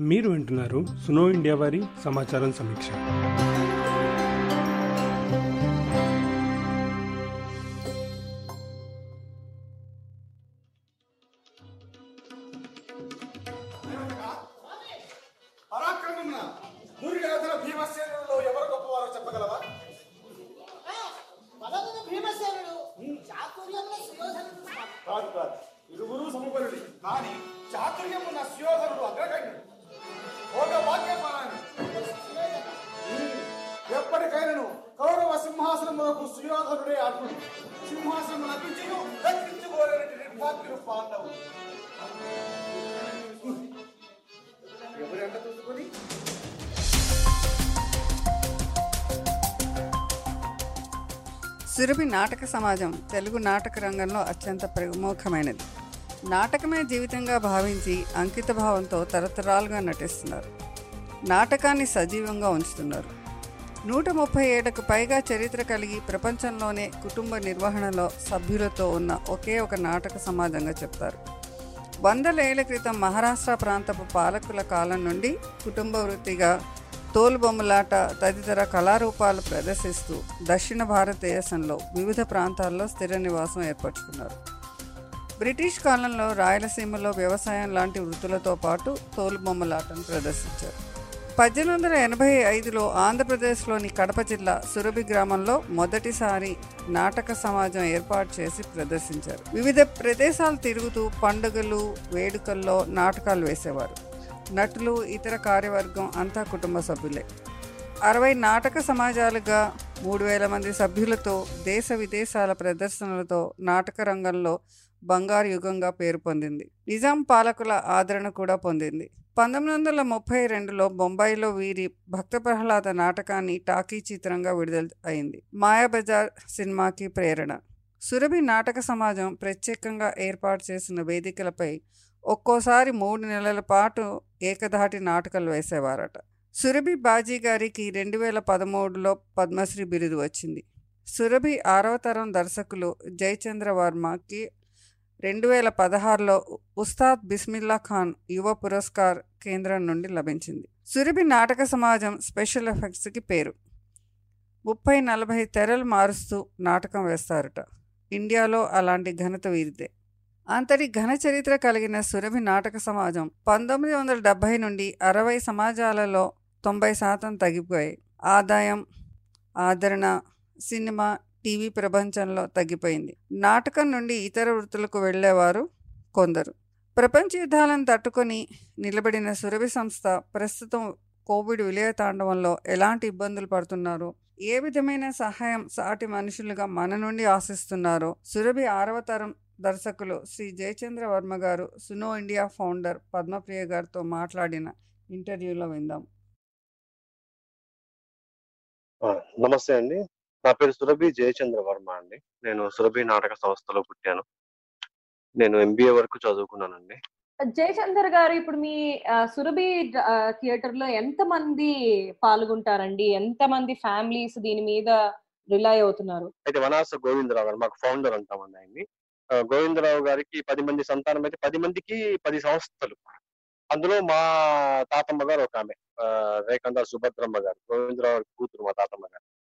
మీరు వింటున్నారు సునో ఇండియా వారి సమాచారం సమీక్ష. నాటక సమాజం తెలుగు నాటక రంగంలో అత్యంత ప్రముఖమైనది. నాటకమే జీవితంగా భావించి అంకిత భావంతో తరతరాలుగా నటిస్తున్నారు. నాటకాన్ని సజీవంగా ఉంచుతున్నారు. నూట ముప్పై ఏళ్ళకు పైగా చరిత్ర కలిగి ప్రపంచంలోనే కుటుంబ నిర్వహణలో సభ్యులతో ఉన్న ఒకే ఒక నాటక సమాజంగా చెప్తారు. వందల ఏళ్ళ క్రితం మహారాష్ట్ర ప్రాంతపు పాలకుల కాలం నుండి కుటుంబ వృత్తిగా తోలుబొమ్మలాట తదితర కళారూపాలు ప్రదర్శిస్తూ దక్షిణ భారతదేశంలో వివిధ ప్రాంతాల్లో స్థిర నివాసం ఏర్పరచుకున్నారు. బ్రిటిష్ కాలంలో రాయలసీమలో వ్యవసాయం లాంటి వృత్తులతో పాటు తోలుబొమ్మలాటను ప్రదర్శించారు. పద్దెనిమిది వందల ఎనభై ఐదులో ఆంధ్రప్రదేశ్లోని కడప జిల్లా సురభి గ్రామంలో మొదటిసారి నాటక సమాజం ఏర్పాటు చేసి ప్రదర్శించారు. వివిధ ప్రదేశాలు తిరుగుతూ పండుగలు వేడుకల్లో నాటకాలు వేసేవారు. నటులు ఇతర కార్యవర్గం అంతా కుటుంబ సభ్యులే. అరవై నాటక సమాజాలుగా మూడు వేల మంది సభ్యులతో దేశ విదేశాల ప్రదర్శనలతో నాటక రంగంలో బంగారు యుగంగా పేరు పొందింది. నిజాం పాలకుల ఆదరణ కూడా పొందింది. పంతొమ్మిది వందల ముప్పై రెండులో బొంబాయిలో వీరి భక్త ప్రహ్లాద నాటకాన్ని టాకీ చిత్రంగా విడుదల అయింది. మాయాబజార్ సినిమాకి ప్రేరణ. సురభి నాటక సమాజం ప్రత్యేకంగా ఏర్పాటు చేసిన వేదికలపై ఒక్కోసారి మూడు నెలల పాటు ఏకధాటి నాటకాలు వేసేవారట. సురభి బాజీ గారికి రెండు వేల పదమూడులో పద్మశ్రీ బిరుదు వచ్చింది. సురభి ఆరవ తరం దర్శకులు జయచంద్ర వర్మకి రెండు వేల పదహారులో ఉస్తాద్ బిస్మిల్లా ఖాన్ యువ పురస్కార్ కేంద్రం నుండి లభించింది. సురభి నాటక సమాజం స్పెషల్ ఎఫెక్ట్స్కి పేరు. ముప్పై నలభై తెరలు మారుస్తూ నాటకం వేస్తారట. ఇండియాలో అలాంటి ఘనత వీరిదే. అంతటి ఘన చరిత్ర కలిగిన సురభి నాటక సమాజం పంతొమ్మిది వందల డెబ్భై నుండి అరవై సమాజాలలో తొంభై శాతం తగ్గిపోయాయి. ఆదాయం ఆదరణ సినిమా టీవీ ప్రపంచంలో తగ్గిపోయింది. నాటకం నుండి ఇతర వృత్తులకు వెళ్ళేవారు కొందరు. ప్రపంచ యుద్ధాలను తట్టుకొని నిలబడిన సురభి సంస్థ ప్రస్తుతం కోవిడ్ విలయతాండవంలో ఎలాంటి ఇబ్బందులు పడుతున్నారో ఏ విధమైన సహాయం సాటి మనుషులుగా మన నుండి ఆశిస్తున్నారో సురభి ఆరవ తరం దర్శకులు శ్రీ జయచంద్ర వర్మ గారు సునో ఇండియా ఫౌండర్ పద్మప్రియ గారితో మాట్లాడిన ఇంటర్వ్యూలో విందాం. ఆ, నమస్తే అండి. నా పేరు సురభి జయచంద్ర వర్మ అండి. నేను సురభి నాటక సంస్థలో పుట్టాను. నేను ఎంబీఏ వరకు చదువుకున్నానండి. జయచందర్ గారు ఇప్పుడు మీ సురభి థియేటర్లో ఎంత మంది పాల్గొంటారండి? ఎంత మంది ఫ్యామిలీస్ దీని మీద రిలై అవుతున్నారు? అయితే వనాస గోవిందరావు గారు మాకు ఫౌండర్ అంటామండి ఆయన్ని. గోవిందరావు గారికి పది మంది సంతానం అయితే పది మందికి పది సంస్థలు. అందులో మా తాతమ్మ గారు ఒక ఆమె ఆ, రేఖంద సుభద్రమ్మ గారు గోవిందరావు గారి కూతురు మా తాతమ్మ గారు.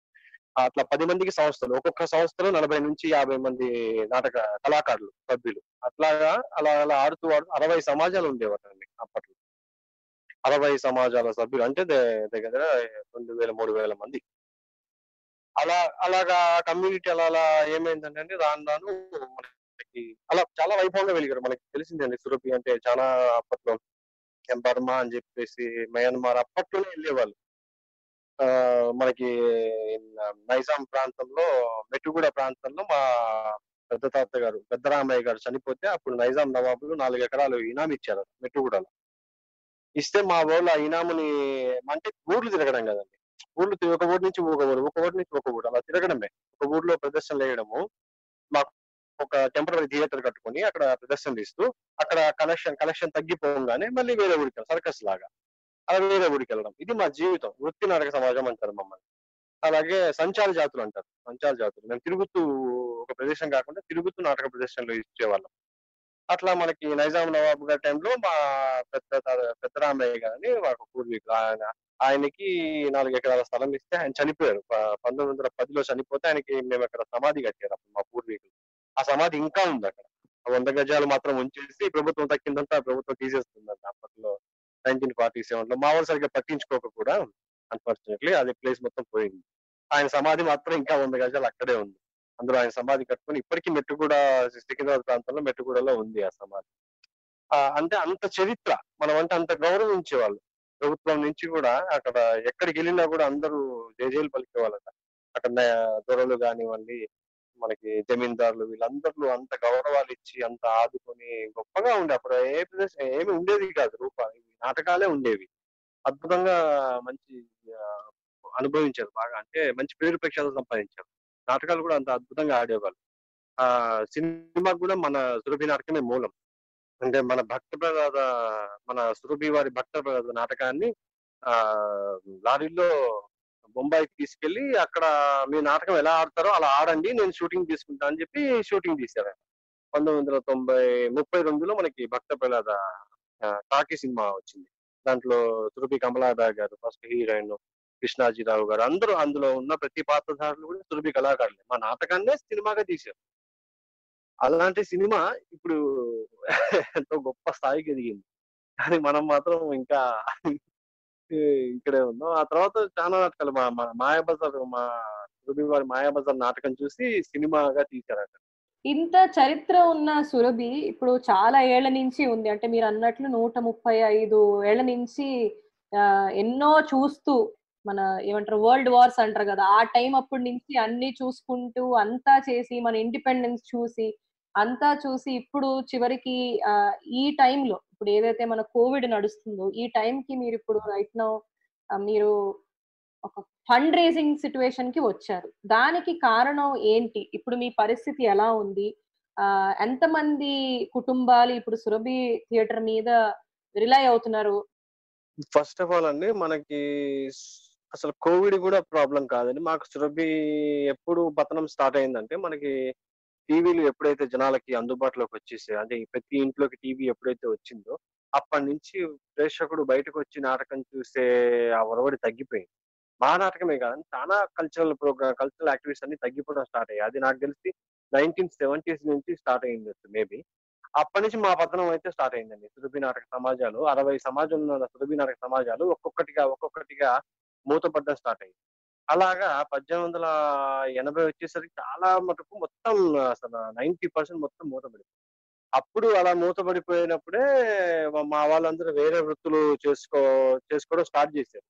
అట్లా పది మందికి సంస్థలు ఒక్కొక్క సంస్థలో నలభై నుంచి యాభై మంది నాటక కళాకారులు సభ్యులు. అట్లాగా అలా అలా ఆడుతూ ఆడుతూ అరవై సమాజాలు ఉండేవారండి అప్పట్లో. అరవై సమాజాల సభ్యులు అంటే దే- దగ్గర రెండు వేల మూడు వేల మంది. అలా అలాగా కమ్యూనిటీ అలా అలా ఏమైందంటే రాను రాను అలా చాలా వైభవంగా వెలిగారు. మనకి తెలిసిందండి సురభి అంటే చాలా అప్పట్లో బర్మా అని చెప్పేసి మయన్మార్ అప్పట్లోనే వెళ్ళేవాళ్ళు. ఆ మనకి నైజాం ప్రాంతంలో మెట్టుగూడ ప్రాంతంలో మా పెద్ద తాత గారు పెద్దరామయ్య గారు చనిపోతే అప్పుడు నైజాం నవాబులు నాలుగు ఎకరాలు ఇనాం ఇచ్చారు మెట్టుగూడలో ఇస్తే మా వాళ్ళు ఆ ఇనాముని అంటే ఊర్లు తిరగడం కదండి. ఊర్లు ఒక ఊరు నుంచి ఒక ఊరు ఒక ఊరు నుంచి ఒక ఊరు అలా తిరగడమే. ఒక ఊర్లో ప్రదర్శనలు వేయడము. మాకు ఒక టెంపరీ థియేటర్ కట్టుకొని అక్కడ ప్రదర్శనలు ఇస్తూ అక్కడ కలెక్షన్ కలెక్షన్ తగ్గిపోగానే మళ్ళీ వేరే ఊరికి సర్కస్ లాగా. అలా వేరే ఊరికి వెళ్ళడం. ఇది మా జీవితం. వృత్తి నాటక సమాజం అంటారు మమ్మల్ని. అలాగే సంచార జాతులు అంటారు. సంచార జాతులు. మేము తిరుగుతూ ఒక ప్రదేశం కాకుండా తిరుగుతూ నాటక ప్రదర్శనలు ఇచ్చేవాళ్ళం. అట్లా మనకి నైజాం నవాబ్ గారి టైంలో మా పెద్ద పెద్ద పెద్దరామయ్య గారని మాకు పూర్వీకులు. ఆయన ఆయనకి నాలుగు ఎకరాల స్థలం ఇస్తే ఆయన చనిపోయారు. పంతొమ్మిది వందల పదిలో చనిపోతే ఆయనకి మేము అక్కడ సమాధి కట్టారు అప్పుడు మా పూర్వీకులు. ఆ సమాధి ఇంకా ఉంది అక్కడ ఆ వంద గజాలు మాత్రం ఉంచేసి ప్రభుత్వం తక్కిందంతా ప్రభుత్వం తీసేస్తుందంట అప్పట్లో నైన్టీన్ ఫార్టీ సెవెన్లో. మా వాళ్ళు సరిగ్గా పట్టించుకోక కూడా అన్ఫార్చునేట్లీ అది ప్లేస్ మొత్తం పోయింది. ఆయన సమాధి మాత్రం ఇంకా వంద గజాలు అక్కడే ఉంది. అందులో ఆయన సమాధి కట్టుకొని ఇప్పటికీ మెట్టుగూడ సికింద్రాబాద్ ప్రాంతంలో మెట్టుగూడలో ఉంది ఆ సమాధి. ఆ, అంటే అంత చరిత్ర మనం అంటే అంత గౌరవించేవాళ్ళు. ప్రభుత్వం నుంచి కూడా అక్కడ ఎక్కడికి వెళ్ళినా కూడా అందరూ జేజేలు పలికేవాళ్ళట. అక్కడ దొరలు కానివ్వండి మనకి జమీందారులు వీళ్ళందరూ అంత గౌరవాలు ఇచ్చి అంత ఆదుకొని గొప్పగా ఉండే అప్పుడు ఏ ప్రదేశం ఏమి ఉండేది కాదు రూపాయి నాటకాలే ఉండేవి. అద్భుతంగా మంచి అనుభవించారు బాగా. అంటే మంచి పేరు ప్రఖ్యాతులు సంపాదించారు. నాటకాలు కూడా అంత అద్భుతంగా ఆడేవాళ్ళు. ఆ సినిమా కూడా మన సురభి నాటకమే మూలం. అంటే మన భక్త ప్రదాద మన సురభి వారి భక్త ప్రదాద నాటకాన్ని ఆ లారీలో బొంబాయికి తీసుకెళ్ళి అక్కడ మీ నాటకం ఎలా ఆడతారో అలా ఆడండి నేను షూటింగ్ తీసుకుంటా అని చెప్పి షూటింగ్ తీశారు పంతొమ్మిది వందల తొంభై ముప్పై రెండులో మనకి భక్త ప్రహ్లాద కాకి టాకీ సినిమా వచ్చింది. దాంట్లో తురుపి కమలాదా గారు ఫస్ట్ హీరోయిన్ కృష్ణాజీరావు గారు అందరూ అందులో ఉన్న ప్రతి పాత్రధారులు కూడా తురుపి కళాకారులే. మా నాటకాన్నే సినిమాగా తీశారు. అలాంటి సినిమా ఇప్పుడు ఎంతో గొప్ప స్థాయికి ఎదిగింది. కానీ మనం మాత్రం ఇంకా ఇక్కడే ఉన్నాం. ఆ తర్వాత చాలా నాటకాలు మా మా మాయాబజార్ మా సురభి వారి మాయాబజార్ నాటకం చూసి సినిమాగా తీశారట. ఇంత చరిత్ర ఉన్న సురభి ఇప్పుడు చాలా ఏళ్ళ నుంచి ఉంది. అంటే మీరు అన్నట్లు నూట ముప్పై ఐదు ఏళ్ళ నుంచి ఆ, ఎన్నో చూస్తూ మన ఏమంటారు వరల్డ్ వార్స్ అంటారు కదా ఆ టైం అప్పటి నుంచి అన్ని చూసుకుంటూ అంతా చేసి మన ఇండిపెండెన్స్ చూసి అంతా చూసి ఇప్పుడు చివరికి ఈ టైంలో ఇప్పుడు ఏదైతే మన కోవిడ్ నడుస్తుందో ఈ టైంకి మీరు ఇప్పుడు రైట్ నౌ మీరు ఒక ఫండ్ రేసింగ్ సిచ్యువేషన్కి వచ్చారు. దానికి కారణం ఏంటి? ఇప్పుడు మీ పరిస్థితి ఎలా ఉంది? ఆ ఎంతమంది కుటుంబాలు ఇప్పుడు సురభి థియేటర్ మీద రిలై అవుతున్నారు? ఫస్ట్ ఆఫ్ ఆల్ అండి మనకి అసలు కోవిడ్ కూడా ప్రాబ్లం కాదండి. మాకు సురభి ఎప్పుడు పతనం స్టార్ట్ అయిందంటే మనకి టీవీలు ఎప్పుడైతే జనాలకి అందుబాటులోకి వచ్చేసాయి అంటే ప్రతి ఇంట్లోకి టీవీ ఎప్పుడైతే వచ్చిందో అప్పటి నుంచి ప్రేక్షకుడు బయటకు వచ్చి నాటకం చూసే ఆ ఒరవడి తగ్గిపోయింది. మా నాటకమే కాదని చాలా కల్చరల్ ప్రోగ్రామ్ కల్చరల్ యాక్టివిటీస్ అన్ని తగ్గిపోవడం స్టార్ట్ అయ్యాయి. అది నాకు తెలిసి నైన్టీన్ సెవెంటీస్ నుంచి స్టార్ట్ అయింది మేబీ అప్పటి నుంచి మా పతనం అయితే స్టార్ట్ అయిందండి. సురభి నాటక సమాజాలు అరవై సమాజంలో ఉన్న సురభి నాటక సమాజాలు ఒక్కొక్కటిగా ఒక్కొక్కటిగా మూతపడడం స్టార్ట్ అయ్యింది అలాగా పద్దెనిమిది వందల ఎనభై వచ్చేసరికి చాలా మటుకు మొత్తం అసలు నైన్టీ పర్సెంట్ మొత్తం మూతపడిపోయింది అప్పుడు అలా మూతపడిపోయినప్పుడే మా- వాళ్ళందరూ వేరే వృత్తులు చేసుకో చేసుకోవడం స్టార్ట్ చేశారు.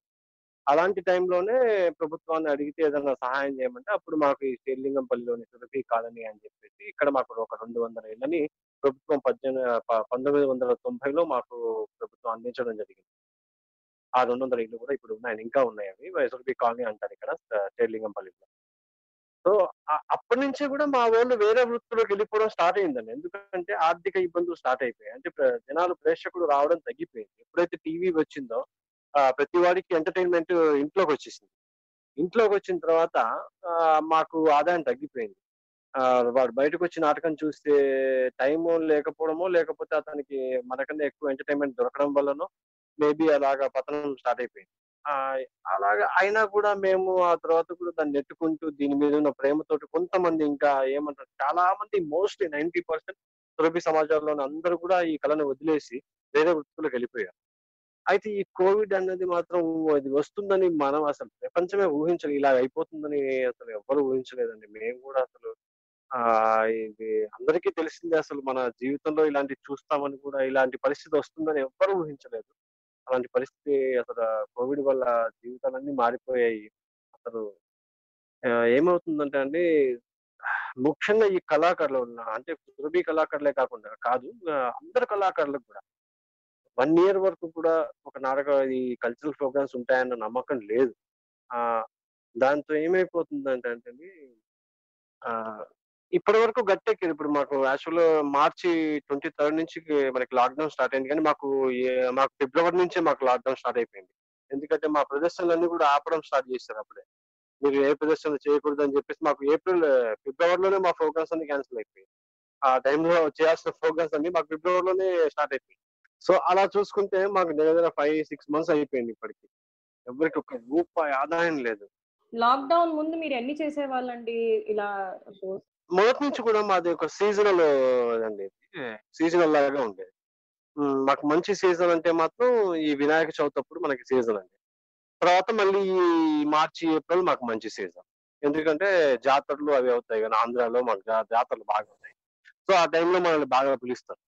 అలాంటి టైంలోనే ప్రభుత్వాన్ని అడిగితే ఏదైనా సహాయం చేయమంటే అప్పుడు మాకు ఈ శ్రీలింగంపల్లిలోని సురభి కాలనీ అని చెప్పేసి ఇక్కడ మాకు ఒక రెండు వందల ఇళ్ళని ప్రభుత్వం పద్దెనిమిది ప- పంతొమ్మిది వందల తొంభైలో మాకు ప్రభుత్వం అందించడం జరిగింది. ఆ రెండు వందల ఇల్లు కూడా ఇప్పుడు ఉన్నాయని ఇంకా ఉన్నాయి అవి. వైఎస్ఆర్పి కాలనీ అంటారు ఇక్కడ శ్రీలింగంపల్లిలో సో అప్పటి నుంచే కూడా మా వాళ్ళు వేరే వృత్తిలోకి వెళ్ళిపోవడం స్టార్ట్ అయిందండి. ఎందుకంటే ఆర్థిక ఇబ్బందులు స్టార్ట్ అయిపోయాయి. అంటే ప్ర- జనాలు ప్రేక్షకులు రావడం తగ్గిపోయింది. ఎప్పుడైతే టీవీ వచ్చిందో ప్రతి వాడికి ఎంటర్టైన్మెంట్ ఇంట్లోకి వచ్చేసింది. ఇంట్లోకి వచ్చిన తర్వాత మాకు ఆదాయం తగ్గిపోయింది. వాడు బయటకు వచ్చి నాటకం చూస్తే టైము లేకపోవడమో లేకపోతే అతనికి మనకన్నా ఎక్కువ ఎంటర్టైన్మెంట్ దొరకడం వల్లనో మేబీ అలాగా పతనం స్టార్ట్ అయిపోయింది. ఆ, అలాగా అయినా కూడా మేము ఆ తర్వాత కూడా దాన్ని నెట్టుకుంటూ దీని మీద ఉన్న ప్రేమతోటి కొంతమంది ఇంకా ఏమంటారు చాలా మంది మోస్ట్లీ నైన్టీ పర్సెంట్ సురభి సమాజంలోని అందరూ కూడా ఈ కళను వదిలేసి వేరే వృత్తులకు వెళ్ళిపోయారు. అయితే ఈ కోవిడ్ అన్నది మాత్రం అది వస్తుందని మనం అసలు ప్రపంచమే ఊహించలేదు. ఇలా అయిపోతుందని అసలు ఎవరు ఊహించలేదండి. మేము కూడా అసలు ఆ ఇది అందరికీ తెలిసిందే అసలు మన జీవితంలో ఇలాంటి చూస్తామని కూడా ఇలాంటి పరిస్థితి వస్తుందని ఎవ్వరు ఊహించలేదు. అలాంటి పరిస్థితి అసలు కోవిడ్ వల్ల జీవితాలన్నీ మారిపోయాయి. అసలు ఏమవుతుందంటే అండి ముఖ్యంగా ఈ కళాకారులు ఉన్న అంటే సురభి కళాకారులే కాకుండా కాదు ఆ, అందరు కళాకారులకు కూడా. వన్ ఇయర్ వరకు కూడా ఒక నాటక ఈ కల్చరల్ ప్రోగ్రామ్స్ ఉంటాయన్న నమ్మకం లేదు. దాంతో ఏమైపోతుందంటే అంటే ఆ ఇప్పటి వరకు గట్టెక్కారు ఇప్పుడు మాకు యాక్చువల్ మార్చి ట్వంటీ థర్డ్ నుంచి మనకి లాక్డౌన్ స్టార్ట్ అయింది కానీ మాకు ఏ- మాకు ఫిబ్రవరి నుంచే మాకు లాక్డౌన్ స్టార్ట్ అయిపోయింది. ఎందుకంటే మా ప్రదర్శనలన్నీ కూడా ఆపడం స్టార్ట్ చేశారు అప్పుడే. మీరు ఏ ప్రదర్శన చేయకూడదు అని చెప్పేసి మాకు ఏప్రిల్ ఫిబ్రవరిలోనే మా ప్రోగ్రామ్స్ అన్ని క్యాన్సిల్ అయిపోయాయి ఆ టైంలో చేయాల్సిన ప్రోగ్రామ్స్ అన్ని మాకు ఫిబ్రవరిలోనే స్టార్ట్ అయిపోయింది. సో అలా చూసుకుంటే మాకు దగ్గర ఫైవ్ సిక్స్ మంత్స్ అయిపోయింది ఇప్పటికి. ఎవరికి ఒక రూపాయి ఆదాయం లేదు. లాక్డౌన్ ముందు మీరు ఎన్ని చేసేవాళ్ళండి? ఇలా shows? మొదటి నుంచి కూడా మాది ఒక సీజనల్ అండి సీజనల్ లాగా ఉండేది. ఉమ్, మాకు మంచి సీజన్ అంటే మాత్రం ఈ వినాయక చవితి అప్పుడు మనకి సీజన్ అండి. తర్వాత మళ్ళీ ఈ మార్చి ఏప్రిల్ మాకు మంచి సీజన్ ఎందుకంటే జాతరలు అవి అవుతాయి కానీ ఆంధ్రాలో మాకు జా- జాతరలు బాగా ఉంటాయి. సో ఆ టైంలో మనల్ని బాగా పిలుస్తారు.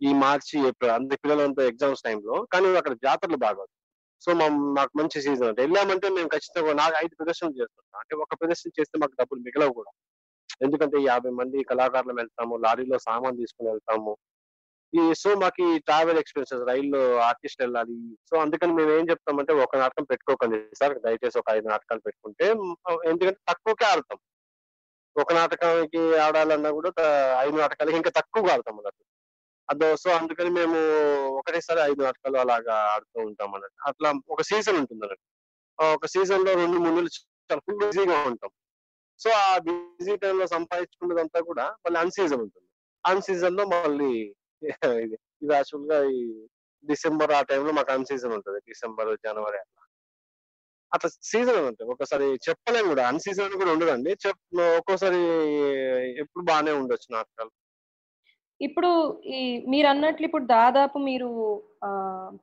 ఈ మార్చి ఏప్రిల్ అందరి పిల్లలంతా ఎగ్జామ్స్ టైంలో కానీ అక్కడ జాతరలు బాగా అవుతాయి. సో మా మాకు మంచి సీజన్ అంటే వెళ్ళామంటే మేము ఖచ్చితంగా నాకు ఐదు ప్రదర్శనలు చేస్తుంటాం అంటే ఒక ప్రదర్శన చేస్తే మాకు డబ్బులు మిగలవు కూడా. ఎందుకంటే యాభై మంది కళాకారులు వెళ్తాము లారీలో సామాన్ తీసుకుని వెళ్తాము. ఈ సో మాకు ఈ ట్రావెల్ ఎక్స్పెన్సెస్ రైల్లో ఆర్టిస్ట్ వెళ్ళాలి. సో అందుకని మేము ఏం చెప్తామంటే ఒక నాటకం పెట్టుకోకండి సార్. దయచేసి ఒక ఐదు నాటకాలు పెట్టుకుంటే ఎందుకంటే తక్కువకే ఆడతాం. ఒక నాటకానికి ఆడాలన్నా కూడా ఐదు నాటకాలకి ఇంకా తక్కువగా ఆడతాం అన్నట్టు. అదో సో అందుకని మేము ఒకటేసారి ఐదు నాటకాలు అలాగా ఆడుతూ ఉంటాం అన్నట్టు. అట్లా ఒక సీజన్ ఉంటుంది అన్నట్టు ఒక సీజన్లో రెండు మూడు నెలలు చాలా ఫుల్ బిజీగా ఉంటాం. సో ఆ బిజీ టైంలో సంపాదించుకున్నదంతా కూడా మళ్ళీ అన్సీజన్ ఉంటుంది. అన్ సీజన్లో మళ్ళీ ఇది యాక్చువల్గా ఈ డిసెంబర్ ఆ టైంలో మాకు అన్సీజన్ ఉంటుంది. డిసెంబర్ జనవరి అట్లా. అట్లా సీజన్ ఉంటుంది. ఒకసారి చెప్పలేము కూడా. అన్సీజన్ కూడా ఉండదండి. చెప్ ఒక్కోసారి ఎప్పుడు బాగానే ఉండొచ్చు నాటకాలు. ఇప్పుడు ఈ మీరు అన్నట్లు ఇప్పుడు దాదాపు మీరు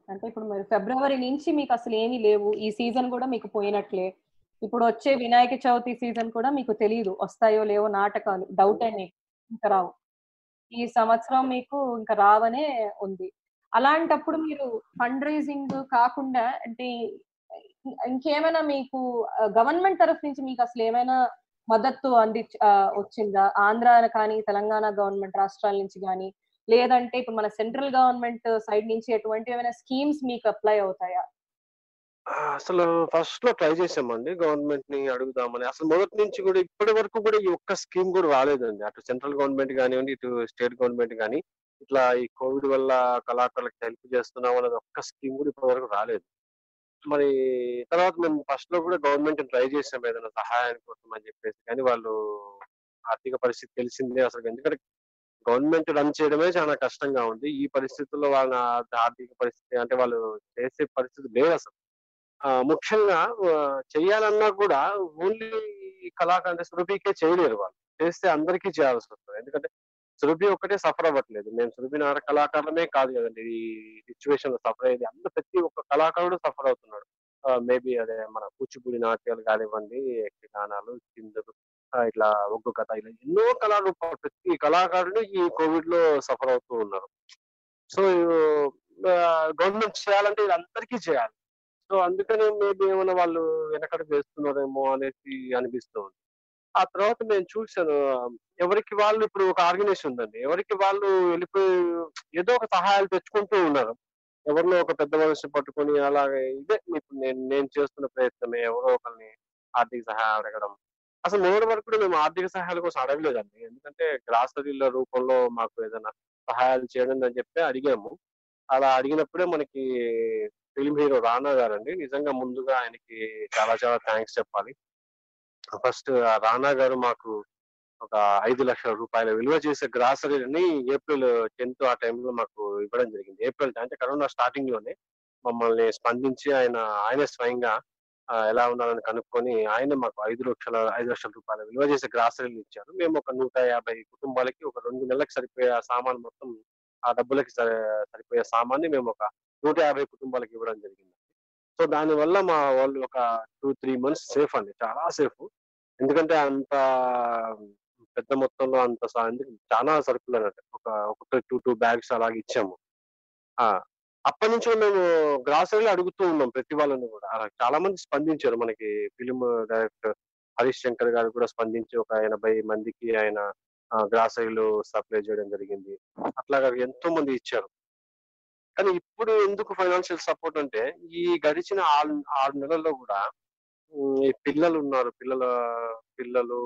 అంటే ఇప్పుడు మీరు ఫిబ్రవరి నుంచి మీకు అసలు ఏమీ లేవు. ఈ సీజన్ కూడా మీకు పోయినట్లే. ఇప్పుడు వచ్చే వినాయక చవితి సీజన్ కూడా మీకు తెలియదు వస్తాయో లేవో నాటకాలు డౌట్ అని ఇంకా రావు. ఈ సంవత్సరం మీకు ఇంకా రావనే ఉంది. అలాంటప్పుడు మీరు ఫండ్ రైజింగ్ కాకుండా అంటే ఇంకేమైనా మీకు గవర్నమెంట్ తరఫు నుంచి మీకు అసలు ఏమైనా మద్దతు అంది వచ్చిందా? ఆంధ్ర కానీ తెలంగాణ గవర్నమెంట్ రాష్ట్రాల నుంచి కానీ లేదంటే ఇప్పుడు మన సెంట్రల్ గవర్నమెంట్ సైడ్ నుంచి ఎటువంటి ఏమైనా స్కీమ్స్ మీకు అప్లై అవుతాయా? ఆ, అసలు ఫస్ట్లో ట్రై చేసామండి. గవర్నమెంట్ని అడుగుదామని. అసలు మొదటి నుంచి కూడా ఇప్పటి వరకు కూడా ఈ ఒక్క స్కీమ్ కూడా రాలేదండి. అటు సెంట్రల్ గవర్నమెంట్ కానివ్వండి ఇటు స్టేట్ గవర్నమెంట్ కానీ ఇట్లా ఈ కోవిడ్ వల్ల కళాకారులకు హెల్ప్ చేస్తున్నాం అనేది ఒక్క స్కీమ్ కూడా ఇప్పటి వరకు రాలేదు. మరి తర్వాత మేము ఫస్ట్లో కూడా గవర్నమెంట్ ట్రై చేసాం ఏదైనా సహాయానికి కోసం అని చెప్పేసి. కానీ వాళ్ళు ఆర్థిక పరిస్థితి తెలిసిందే అసలు. ఎందుకంటే గవర్నమెంట్ రన్ చేయడమే చాలా కష్టంగా ఉంది. ఈ పరిస్థితుల్లో వాళ్ళ ఆర్థిక పరిస్థితి అంటే వాళ్ళు చేసే పరిస్థితి లేదు అసలు. ముఖ్యంగా చేయాలన్నా కూడా ఓన్లీ కళాఖండ సురభికే చేయలేరు వాళ్ళు. చేస్తే అందరికీ చేయాల్సి వస్తుంది. ఎందుకంటే సురభి ఒక్కటే సఫర్ అవ్వట్లేదు. మేము సురభి నాటక కళాకారులమే కాదు కదండి. ఈ సిచ్యువేషన్లో సఫర్ అయ్యేది. అందరు ప్రతి ఒక్క కళాకారుడు సఫర్ అవుతున్నాడు. మేబీ అదే మన కూచిపూడి నాట్యాలు కానివ్వండి యక్షగానాలు చిందులు ఇట్లా ఒగ్గు కథ ఇలా ఎన్నో కళారూపాలు ప్రతి కళాకారుడు ఈ కోవిడ్లో సఫర్ అవుతూ ఉన్నారు. సో గవర్నమెంట్ చేయాలంటే ఇది అందరికీ చేయాలి. సో అందుకనే మేబీ ఏమైనా వాళ్ళు వెనకడుగు వేస్తున్నారేమో అనేసి అనిపిస్తూ ఉంది ఆ తర్వాత నేను చూశాను ఎవరికి వాళ్ళు ఇప్పుడు ఒక ఆర్గనైజేషన్ ఉందండి. ఎవరికి వాళ్ళు వెళ్ళిపోయి ఏదో ఒక సహాయాలు తెచ్చుకుంటూ ఉన్నారు. ఎవరినో ఒక పెద్ద మనిషి పట్టుకొని అలాగే ఇదే ఇప్పుడు నేను నేను చేస్తున్న ప్రయత్నమే ఎవరో ఒకరిని ఆర్థిక సహాయం అడగడం. అసలు మొదటి వరకు కూడా మేము ఆర్థిక సహాయాల కోసం అడగలేదండి. ఎందుకంటే గ్రాసరీల రూపంలో మాకు ఏదైనా సహాయాలు చేయడం అని చెప్పి అడిగాము. అలా అడిగినప్పుడే మనకి ఫిల్మ్ హీరో రానా గారండి. నిజంగా ముందుగా ఆయనకి చాలా చాలా థ్యాంక్స్ చెప్పాలి. ఫస్ట్ రానా గారు మాకు ఒక ఐదు లక్షల రూపాయల విలువ చేసే గ్రాసరీని ఏప్రిల్ టెన్త్ ఆ టైంలో మాకు ఇవ్వడం జరిగింది. ఏప్రిల్ అంటే కరోనా స్టార్టింగ్లోనే మమ్మల్ని స్పందించి ఆయన ఆయనే స్వయంగా ఎలా ఉన్నారని కనుక్కొని ఆయన మాకు ఐదు లక్షల ఐదు లక్షల రూపాయల విలువ చేసే గ్రాసరీలు ఇచ్చారు. మేము ఒక నూట యాభై కుటుంబాలకి ఒక రెండు నెలలకు సరిపోయే సామాన్ మొత్తం ఆ డబ్బులకి సరిపోయే సామాన్ని మేము ఒక నూట యాభై కుటుంబాలకు ఇవ్వడం జరిగింది సో దాని వల్ల మా వాళ్ళు ఒక టూ త్రీ మంత్స్ సేఫ్ అండి. చాలా సేఫ్. ఎందుకంటే అంత పెద్ద మొత్తంలో అంత ఎందుకు చాలా సరుకులు అన్నట్టు. ఒక ఒక టూ టూ బ్యాగ్స్ అలాగే ఇచ్చాము. ఆ అప్పటి నుంచి మేము గ్రాసరీలు అడుగుతూ ఉన్నాం ప్రతి వాళ్ళని కూడా. అలా చాలా మంది స్పందించారు మనకి. ఫిలిం డైరెక్టర్ హరీష్ శంకర్ గారు కూడా స్పందించి ఒక ఎనభై మందికి ఆయన గ్రాసరీలు సప్లై చేయడం జరిగింది. అట్లాగా ఎంతో మంది ఇచ్చారు. కానీ ఇప్పుడు ఎందుకు ఫైనాన్షియల్ సపోర్ట్ అంటే ఈ గడిచిన ఆరు ఆరు నెలల్లో కూడా ఈ పిల్లలు ఉన్నారు. పిల్లల పిల్లలు